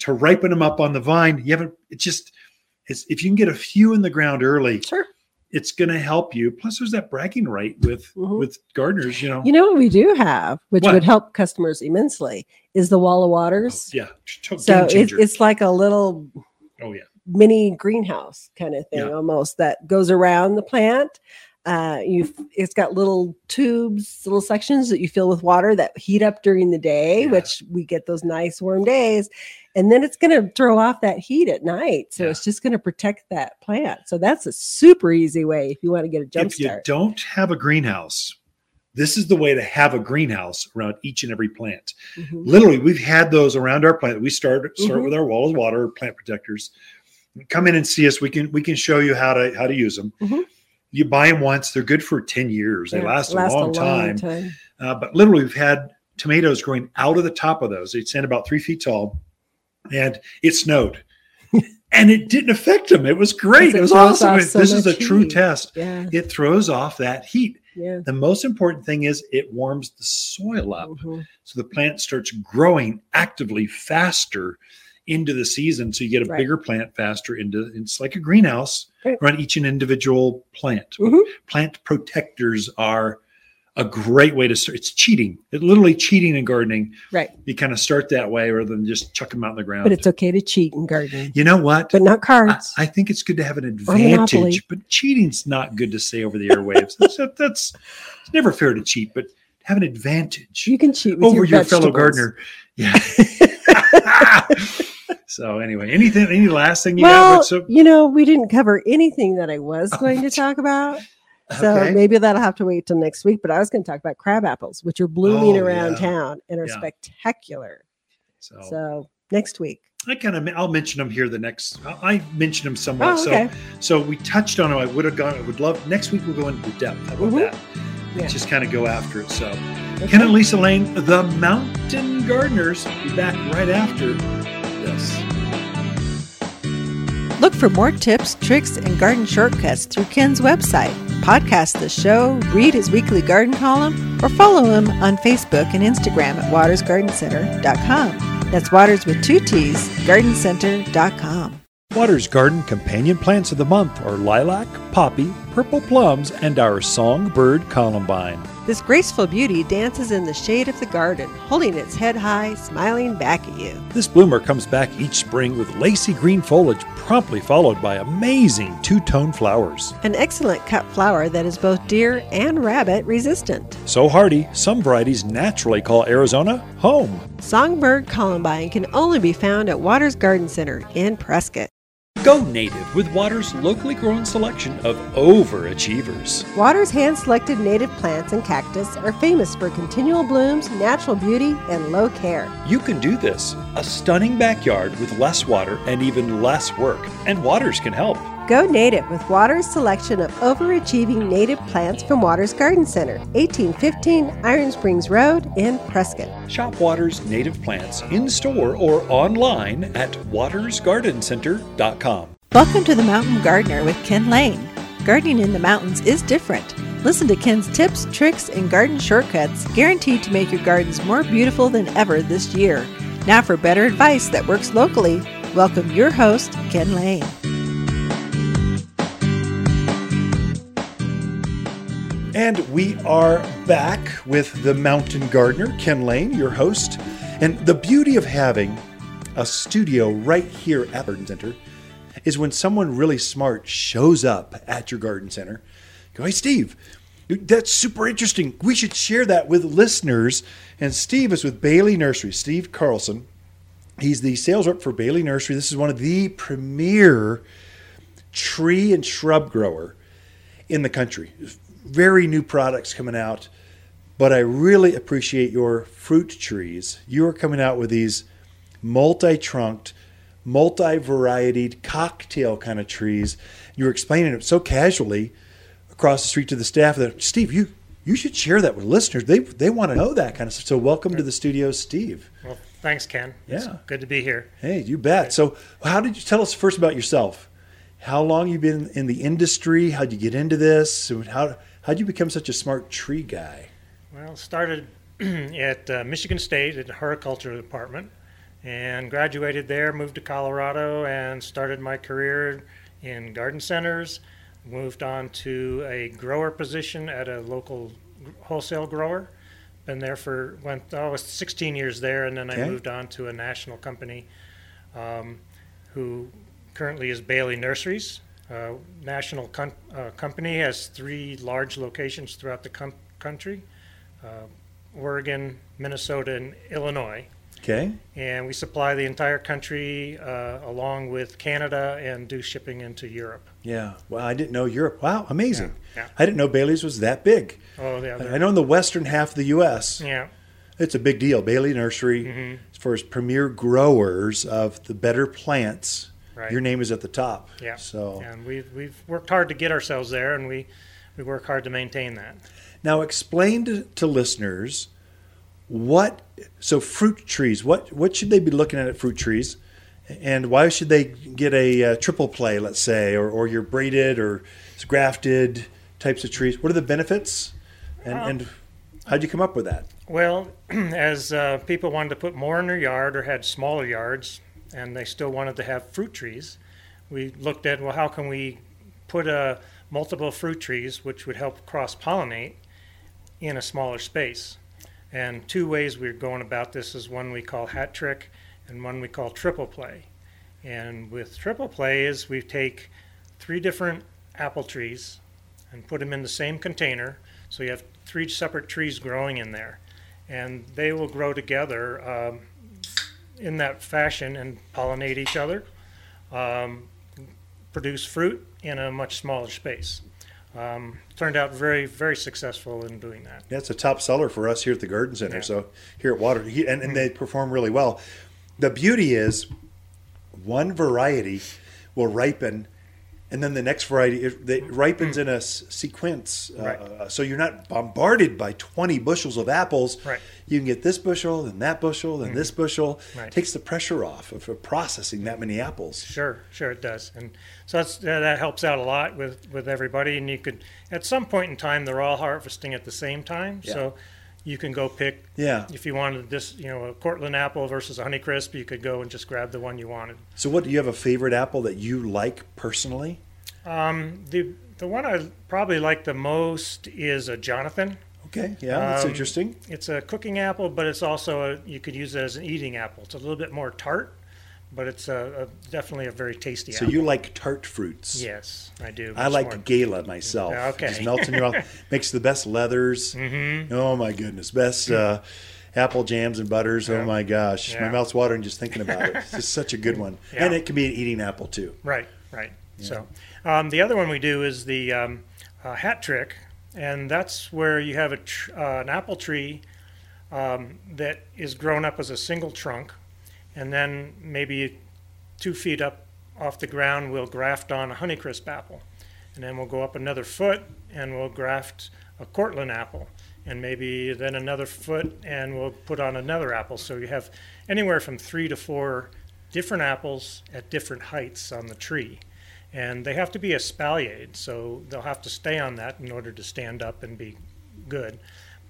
to ripen them up on the vine. You haven't, it's just, it's, if you can get a few in the ground early, Sure. It's going to help you. Plus, there's that bragging right with Mhm. with gardeners. You know, You know what we do have, which What? would help customers immensely, is the wall of waters. yeah, (laughs) game So it's, it's like a little oh yeah, mini greenhouse kind of thing Yeah. almost that goes around the plant. Uh, you it's got little tubes, little sections that you fill with water that heat up during the day, Yeah. which we get those nice warm days. And then it's going to throw off that heat at night. So Yeah. it's just going to protect that plant. So that's a super easy way if you want to get a jump if you don't have a greenhouse, this is the way to have a greenhouse around each and every plant. Mhm. Literally, we've had those around our plant. We start start Mhm. with our wall of water plant protectors. Come in and see us. We can we can show you how to how to use them. Mhm. You buy them once; they're good for ten years. They Yeah, last, a long time. time. Uh, but literally, we've had tomatoes growing out of the top of those. They stand about three feet tall, and it snowed, (laughs) and it didn't affect them. It was great. It It was awesome. So this is a true heat. test. Yeah. It throws off that heat. Yeah. The most important thing is it warms the soil up, Mhm. so the plant starts growing actively faster into the season, so you get a Right. bigger plant faster. Into it's like a greenhouse Right. on each an individual plant. Mhm. Plant protectors are a great way to start. It's cheating. It's literally cheating in gardening. Right. You kind of start that way rather than just chuck them out in the ground. But it's okay to cheat in gardening, you know what? but not I, cards. I think it's good to have an advantage, but cheating's not good to say over the airwaves. that's, that's it's never fair to cheat, but have an advantage you can cheat with over your, your, fellow gardener. Yeah. (laughs) (laughs) so anyway, anything, any last thing you got? Well, up? you know, we didn't cover anything that I was going to talk about. So Okay. maybe that'll have to wait till next week. But I was going to talk about crab apples, which are blooming Oh, around yeah. town and are Yeah. spectacular. So, So next week. I kind of I'll mention them here. The next I mentioned them somewhat. Oh, okay. So so we touched on them. I would have gone. I would love next week. We'll go into the depth. How about Mhm. that? Yeah. Just kind of go after it. So Okay. Ken and Lisa Lain, the Mountain Gardeners, be back right after this. Look for more tips, tricks, and garden shortcuts through Ken's website. Podcast the show, read his weekly garden column, or follow him on Facebook and Instagram at wattersgardencenter.com. That's Watters with two T's, gardencenter.com. Watters Garden companion plants of the month are lilac, poppy, purple plums, and our songbird columbine. This graceful beauty dances in the shade of the garden, holding its head high, smiling back at you. This bloomer comes back each spring with lacy green foliage, promptly followed by amazing two tone flowers. An excellent cut flower that is both deer and rabbit resistant. So hardy, some varieties naturally call Arizona home. Songbird columbine can only be found at Watters Garden Center in Prescott. Go native with Watters' locally grown selection of overachievers. Watters hand selected native plants and cactus are famous for continual blooms, natural beauty, and low care. You can do this. A stunning backyard with less water and even less work. And Watters can help. Go native with Watters' selection of overachieving native plants from Watters Garden Center, 1815 Iron Springs Road in Prescott. Shop Watters native plants in store or online at wattersgardencenter.com. Welcome to the Mountain Gardener with Ken Lain. Gardening in the mountains is different. Listen to Ken's tips, tricks, and garden shortcuts guaranteed to make your gardens more beautiful than ever this year. Now, for better advice that works locally, welcome your host, Ken Lain. And we are back with the Mountain Gardener, Ken Lain, your host. And the beauty of having a studio right here at Garden Center is when someone really smart shows up at your garden center. Go, hey, Steve, that's super interesting. We should share that with listeners. And Steve is with Bailey Nursery, Steve Carlson. He's the sales rep for Bailey Nursery. This is one of the premier tree and shrub grower in the country. Very new products coming out, but I really appreciate your fruit trees. You are coming out with these multi trunked, multi varietied cocktail kind of trees. You were explaining it so casually across the street to the staff that Steve, you you should share that with listeners. They they want to know that kind of stuff. So welcome to the studio, Steve. Well, thanks, Ken. It's Yeah. good to be here. Hey, you bet. So, how did you tell us first about yourself? How long you been in the industry? How'd you get into this? How how'd you become such a smart tree guy? Well, started (clears throat) at uh, Michigan State at the horticulture department and graduated there, moved to Colorado and started my career in garden centers. Moved on to a grower position at a local wholesale grower. Been there for went oh, I was 16 years there, and then Okay. I moved on to a national company, um, who currently is Bailey Nurseries. Uh, national com- uh, company has three large locations throughout the com- country: uh, Oregon, Minnesota, and Illinois. Okay. And we supply the entire country uh, along with Canada and do shipping into Europe. Yeah. Well, I didn't know Europe. Wow, amazing. Yeah, yeah. I didn't know Bailey's was that big. Oh, yeah, I know in the western half of the U.S., yeah, it's a big deal. Bailey Nursery, Mhm. as far as premier growers of the better plants, right. your name is at the top. Yeah. So And we've we've worked hard to get ourselves there, and we we work hard to maintain that. Now, explain to, to listeners what so fruit trees. What what should they be looking at at fruit trees, and why should they get a, uh triple play, let's say, or or your braided or grafted types of trees? What are the benefits, and Um, and how'd you come up with that? Well, (clears throat) as uh, people wanted to put more in their yard or had smaller yards, and they still wanted to have fruit trees, we looked at well, how can we put a multiple fruit trees, which would help cross pollinate, in a smaller space. And two ways we're going about this is one we call hat trick, and one we call triple play. And with triple play is we take three different apple trees and put them in the same container. So you have three separate trees growing in there, and they will grow together um, in that fashion and pollinate each other, um, produce fruit in a much smaller space. Um, turned out very, very successful in doing that. That's a top seller for us here at the Garden Center. Yeah. So here at Water, and, and they perform really well. The beauty is one variety will ripen, and then the next variety it, it ripens in a s- sequence. Uh, Right. so you're not bombarded by 20 bushels of apples. Right. You can get this bushel, then that bushel, then this bushel. Right. Takes the pressure off of, of processing that many apples. Sure, sure it does, and so that's uh, that helps out a lot with with everybody. And you could at some point in time they're all harvesting at the same time, Yeah. so you can go pick. Yeah. If you wanted this, you know, a Cortland apple versus a Honeycrisp, you could go and just grab the one you wanted. So, what do you have a favorite apple that you like personally? Um, the the one I probably like the most is a Jonathan. Okay, yeah, that's Um, interesting. It's a cooking apple, but it's also a, you could use it as an eating apple. It's a little bit more tart, but it's a, a definitely a very tasty So apple. you like tart fruits? Yes, I do. I like more- Gala myself. Yeah, okay. Just melts in your mouth. (laughs) Makes the best leathers. Mm-hmm. Oh my goodness, best uh, apple jams and butters. Oh my gosh, my mouth's watering just thinking about it. It's such a good (laughs) one, Yeah. and it can be an eating apple too. Right, right. So um, the other one we do is the um, uh, hat trick, and that's where you have a tr- uh, an apple tree um, that is grown up as a single trunk, and then maybe two feet up off the ground we'll graft on a Honeycrisp apple, and then we'll go up another foot and we'll graft a Cortland apple, and maybe then another foot and we'll put on another apple. So you have anywhere from three to four different apples at different heights on the tree. And they have to be espaliered, so they'll have to stay on that in order to stand up and be good.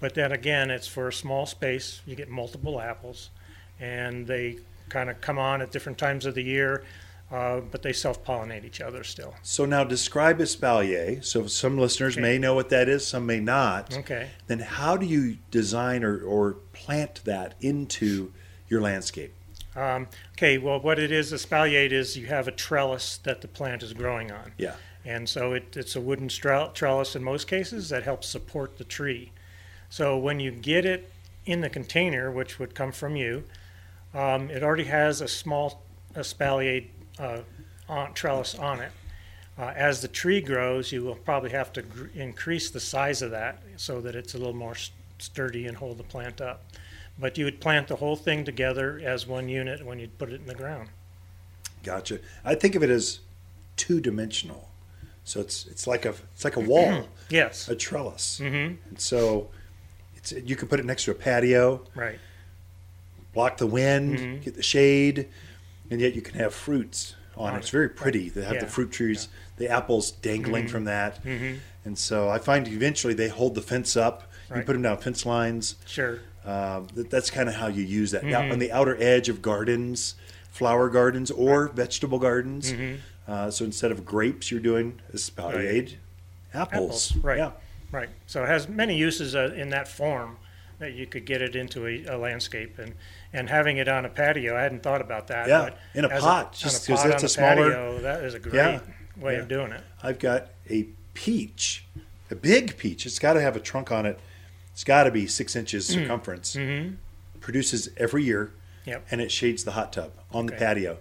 But then again, it's for a small space. You get multiple apples, and they kind of come on at different times of the year, uh, but they self pollinate each other still. So now describe espalier. So some listeners Okay. may know what that is, some may not. Okay. Then how do you design or, or plant that into your landscape? Um, okay, well, what it is, espaliered is you have a trellis that the plant is growing on. Yeah. And so it, it's a wooden trellis in most cases that helps support the tree. So when you get it in the container, which would come from you, um, it already has a small espalier uh, on, trellis on it. Uh, as the tree grows, you will probably have to gr- increase the size of that so that it's a little more s- sturdy and hold the plant up. But you would plant the whole thing together as one unit when you put it in the ground. Gotcha. I think of it as two dimensional. So it's it's like a it's like a wall, Yes. a trellis, Mm-hmm. and so it's you can put it next to a patio, Right. Block the wind, Mhm. get the shade, and yet you can have fruits on, it. It's very pretty. They have the fruit trees, the apples dangling Mhm. from that, Mm-hmm. and so I find eventually they hold the fence up. You put them down fence lines. Sure. Um, that, that's kind of how you use that. Now, Mhm. on the outer edge of gardens, flower gardens or vegetable gardens. Mhm. Uh, so instead of grapes, you're doing espaliered apples. Apples, right. Yeah. Right. So it has many uses uh, in that form that you could get it into a, a landscape and and having it on a patio. I hadn't thought about that. Yeah, but in a pot, just a 'cause pot that's on a smaller- patio, that is a great Yeah, way yeah. of doing it. I've got a peach, a big peach. It's got to have a trunk on it. It's got to be six inches circumference. Mm-hmm. Produces every year, Yep. and it shades the hot tub on the patio.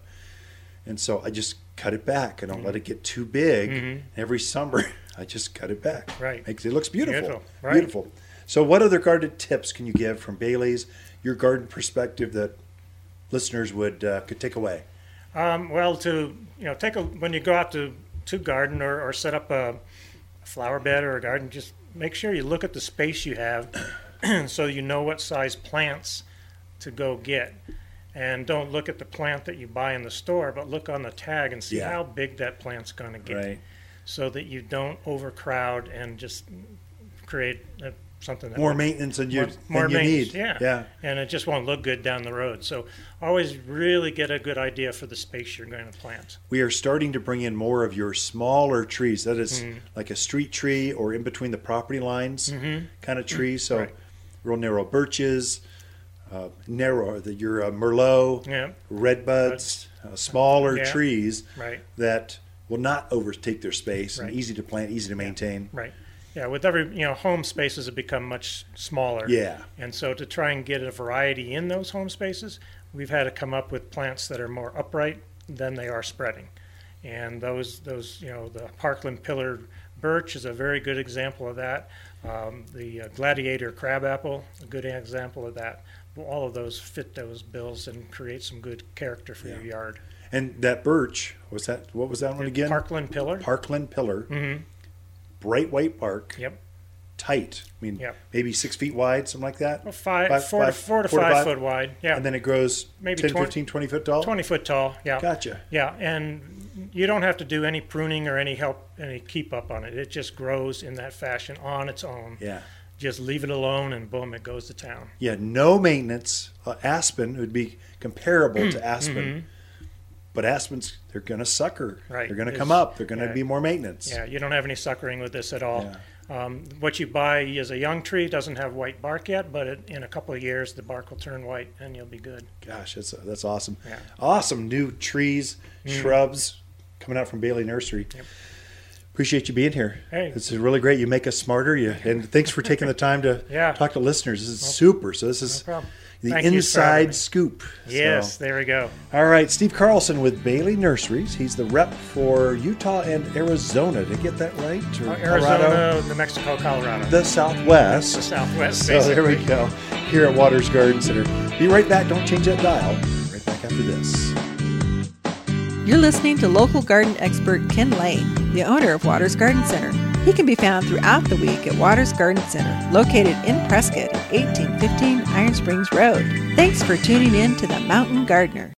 And so I just cut it back. I don't let it get too big. Mhm. Every summer, (laughs) I just cut it back. Right. Makes it looks beautiful. Beautiful, right. Beautiful. So, what other garden tips can you give from Bailey's, your garden perspective that listeners would uh, could take away? Um, well, to you know, take a when you go out to to garden or, or set up a flower bed or a garden, just make sure you look at the space you have, (clears throat) so you know what size plants to go get, and don't look at the plant that you buy in the store, but look on the tag and see Yeah. how big that plant's going to get, Right. so that you don't overcrowd and just create a something that More would- maintenance than you, more, more than you need. Yeah. Yeah. And it just won't look good down the road. So always really get a good idea for the space you're going to plant. We are starting to bring in more of your smaller trees. That is Mm. like a street tree or in between the property lines Mm-hmm. kind of tree. So Right. real narrow birches, uh, narrow the, your uh, Merlot, Yeah, redbuds, uh, smaller Yeah. trees right, that will not overtake their space Right. and easy to plant, easy to maintain. right. Yeah, with every, you know, home spaces have become much smaller. Yeah. And so to try and get a variety in those home spaces, we've had to come up with plants that are more upright than they are spreading. And those, those, you know, the Parkland pillar birch is a very good example of that. Um, the uh, gladiator crabapple, a good example of that. All of those fit those bills and create some good character for your yard. And that birch, was that what was that one again? Parkland pillar. Parkland pillar, hmm bright white bark, Yep. tight. I mean, Yep. maybe six feet wide, something like that. Well, five, Five- four, to, five- four to four to five, five? foot wide. Yeah. And then it grows Maybe 10, 20 15, 20 foot tall. 20 foot tall. Yeah. Gotcha. Yeah, and you don't have to do any pruning or any help, any keep up on it. It just grows in that fashion on its own. Yeah. Just leave it alone, and boom, it goes to town. Yeah, no maintenance. Uh, aspen would be comparable to aspen, but aspens they're going to sucker. Right. They're going to come up. They're going to yeah. be more maintenance. Yeah, you don't have any suckering with this at all. Yeah. Um, what you buy is a young tree doesn't have white bark yet, but it, in a couple of years, the bark will turn white, and you'll be good. Gosh, that's that's awesome. Yeah. Awesome new trees, shrubs coming out from Bailey Nursery. Yep. Appreciate you being here. Hey. Is really great. You make us smarter. You and thanks for taking the time to (laughs) Yeah. talk to listeners. This is super. So this No is problem. The Thank you for having me. inside scoop. Yes, So- there we go. All right, Steve Carlson with Bailey Nurseries. He's the rep for Utah and Arizona. Did I get that right? Or Uh, Colorado? Arizona, New Mexico, Colorado. The Southwest. the Southwest. So there we go. Here at Watters Garden Center. Be right back. Don't change that dial. Right back after this. You're listening to local garden expert Ken Lain, the owner of Watters Garden Center. He can be found throughout the week at Watters Garden Center, located in Prescott at 1815 Iron Springs Road. Thanks for tuning in to The Mountain Gardener.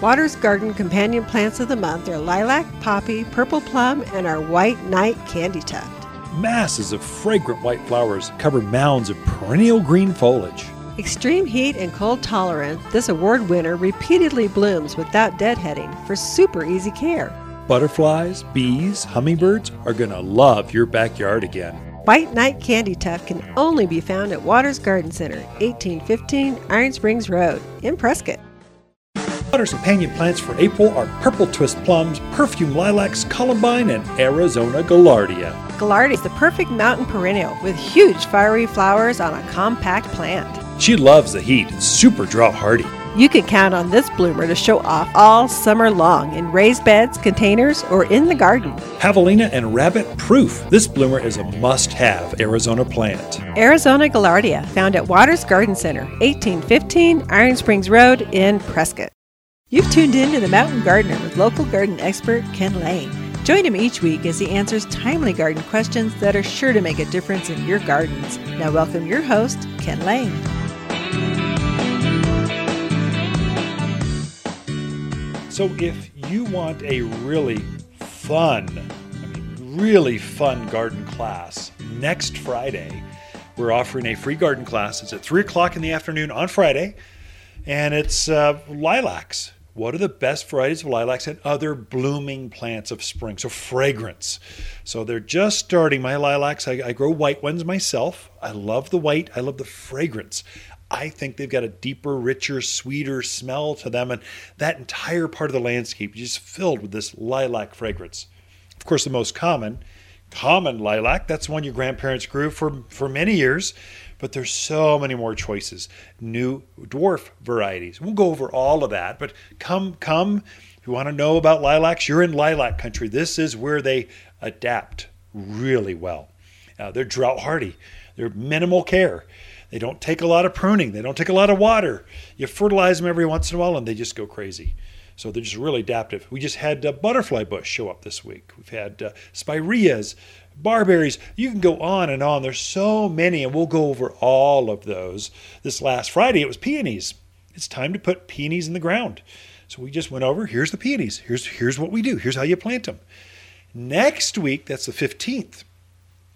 Watters Garden companion plants of the month are lilac, poppy, purple plum, and our white night candy tuft. Masses of fragrant white flowers cover mounds of perennial green foliage. Extreme heat and cold tolerant, this award winner repeatedly blooms without deadheading for super easy care. Butterflies, bees, hummingbirds are going to love your backyard again. White Night Candy Tuft can only be found at Watters Garden Center, 1815 Iron Springs Road in Prescott. Watters companion plants for April are purple twist plums, perfume lilacs, columbine, and Arizona gaillardia. Gaillardia is the perfect mountain perennial with huge fiery flowers on a compact plant. She loves the heat and super drought hardy. You can count on this bloomer to show off all summer long in raised beds, containers, or in the garden. Javelina and rabbit proof. This bloomer is a must have Arizona plant. Arizona Gaillardia, found at Watters Garden Center, 1815 Iron Springs Road in Prescott. You've tuned in to The Mountain Gardener with local garden expert Ken Lain. Join him each week as he answers timely garden questions that are sure to make a difference in your gardens. Now, welcome your host, Ken Lain. So, if you want a really fun, I mean, really fun garden class next Friday, we're offering a free garden class. It's at 3 o'clock in the afternoon on Friday, and it's uh, lilacs. What are the best varieties of lilacs and other blooming plants of spring? So, fragrance. So, they're just starting my lilacs. I, I grow white ones myself. I love the white, I love the fragrance. I think they've got a deeper, richer, sweeter smell to them, and that entire part of the landscape is just filled with this lilac fragrance. Of course, the most common, common lilac, that's one your grandparents grew for, for many years, but there's so many more choices. New dwarf varieties. We'll go over all of that, but come, come. If you want to know about lilacs, you're in lilac country. This is where they adapt really well. Uh, they're drought hardy. They're minimal care. They don't take a lot of pruning. They don't take a lot of water. You fertilize them every once in a while, and they just go crazy. So they're just really adaptive. We just had uh, butterfly bush show up this week. We've had uh, spireas, barberries. You can go on and on. There's so many, and we'll go over all of those. This last Friday, it was peonies. It's time to put peonies in the ground. So we just went over. Here's the peonies. Here's here's what we do. Here's how you plant them. Next week, that's the 15th.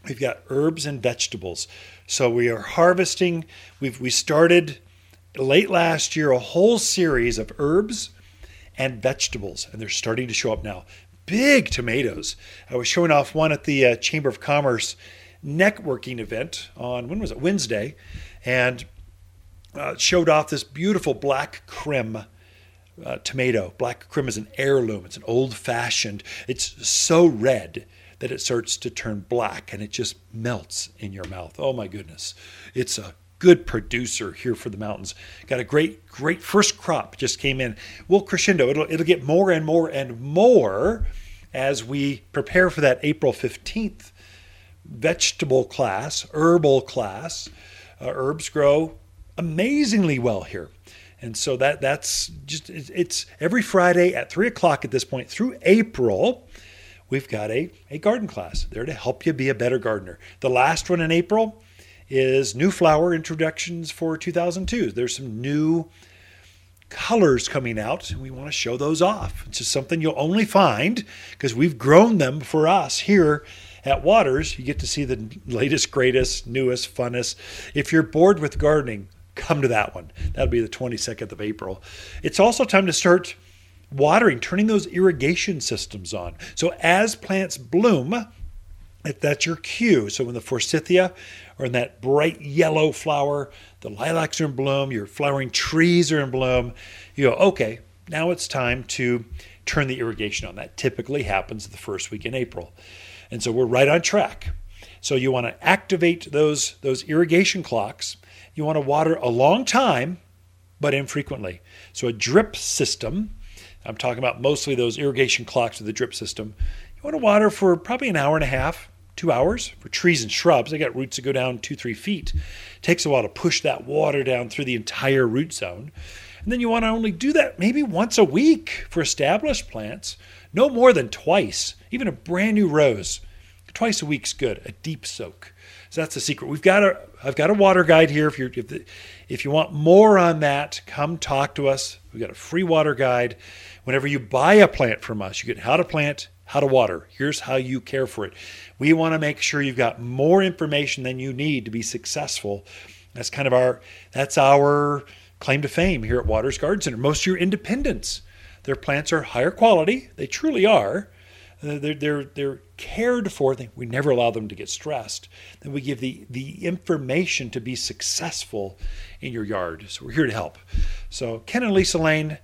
we've got herbs and vegetables. So we are harvesting. We've we started late last year a whole series of herbs and vegetables, and they're starting to show up now. Big tomatoes. I was showing off one at the uh, Chamber of Commerce networking event on when was it Wednesday, and uh, showed off this beautiful Black Krim. uh, tomato. Black Krim is an heirloom. It's an old fashioned. It's so red that it starts to turn black and it just melts in your mouth. Oh my goodness. It's a good producer here for the mountains. Got a great, great first crop just came in. We'll crescendo. It'll, it'll get more and more and more as we prepare for that April 15th vegetable class, herbal class. Uh, herbs grow amazingly well here. And so that that's just it's every Friday at three o'clock at this point through April. We've got a, a garden class there to help you be a better gardener. The last one in April is new flower introductions for 2002. There's some new colors coming out, and we want to show those off. It's just something you'll only find because we've grown them for us here at Watters. You get to see the latest, greatest, newest, funnest. If you're bored with gardening, come to that one. That'll be the 22nd of April. It's also time to start watering, turning those irrigation systems on. So as plants bloom, if that's your cue. So when the forsythia or in that bright yellow flower, the lilacs are in bloom, your flowering trees are in bloom, you go, okay, now it's time to turn the irrigation on. That typically happens the first week in April. And so we're right on track. So you want to activate those, those irrigation clocks you want to water a long time, but infrequently. So a drip system, I'm talking about mostly those irrigation clocks with the drip system. You want to water for probably an hour and a half, two hours. For trees and shrubs, they got roots that go down two, three feet. It takes a while to push that water down through the entire root zone. And then you want to only do that maybe once a week for established plants, no more than twice. Even a brand new rose, twice a week's good, a deep soak. So that's the secret. We've got a I've got a water guide here. If you if, if you want more on that, come talk to us. We've got a free water guide. Whenever you buy a plant from us, you get how to plant, how to water. Here's how you care for it. We want to make sure you've got more information than you need to be successful. That's kind of our that's our claim to fame here at Watters Garden Center. Most of your independents, their plants are higher quality. They truly are. They're, they're, they're cared for. We never allow them to get stressed. Then we give the, the information to be successful in your yard. So we're here to help. So Ken and Lisa Lain,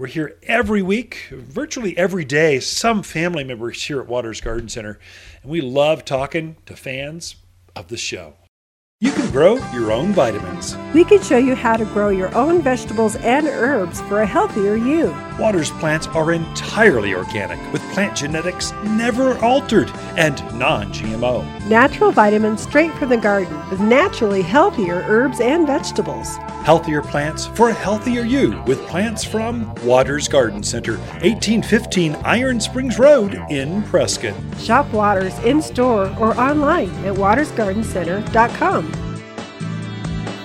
we're here every week, virtually every day. Some family members here at Watters Garden Center. And we love talking to fans of the show. You can grow your own vitamins. We can show you how to grow your own vegetables and herbs for a healthier you. Watters plants are entirely organic, with plant genetics never altered and non GMO. Natural vitamins straight from the garden with naturally healthier herbs and vegetables. Healthier plants for a healthier you with plants from Watters Garden Center, 1815 Iron Springs Road in Prescott. Shop Watters in store or online at wattersgardencenter.com.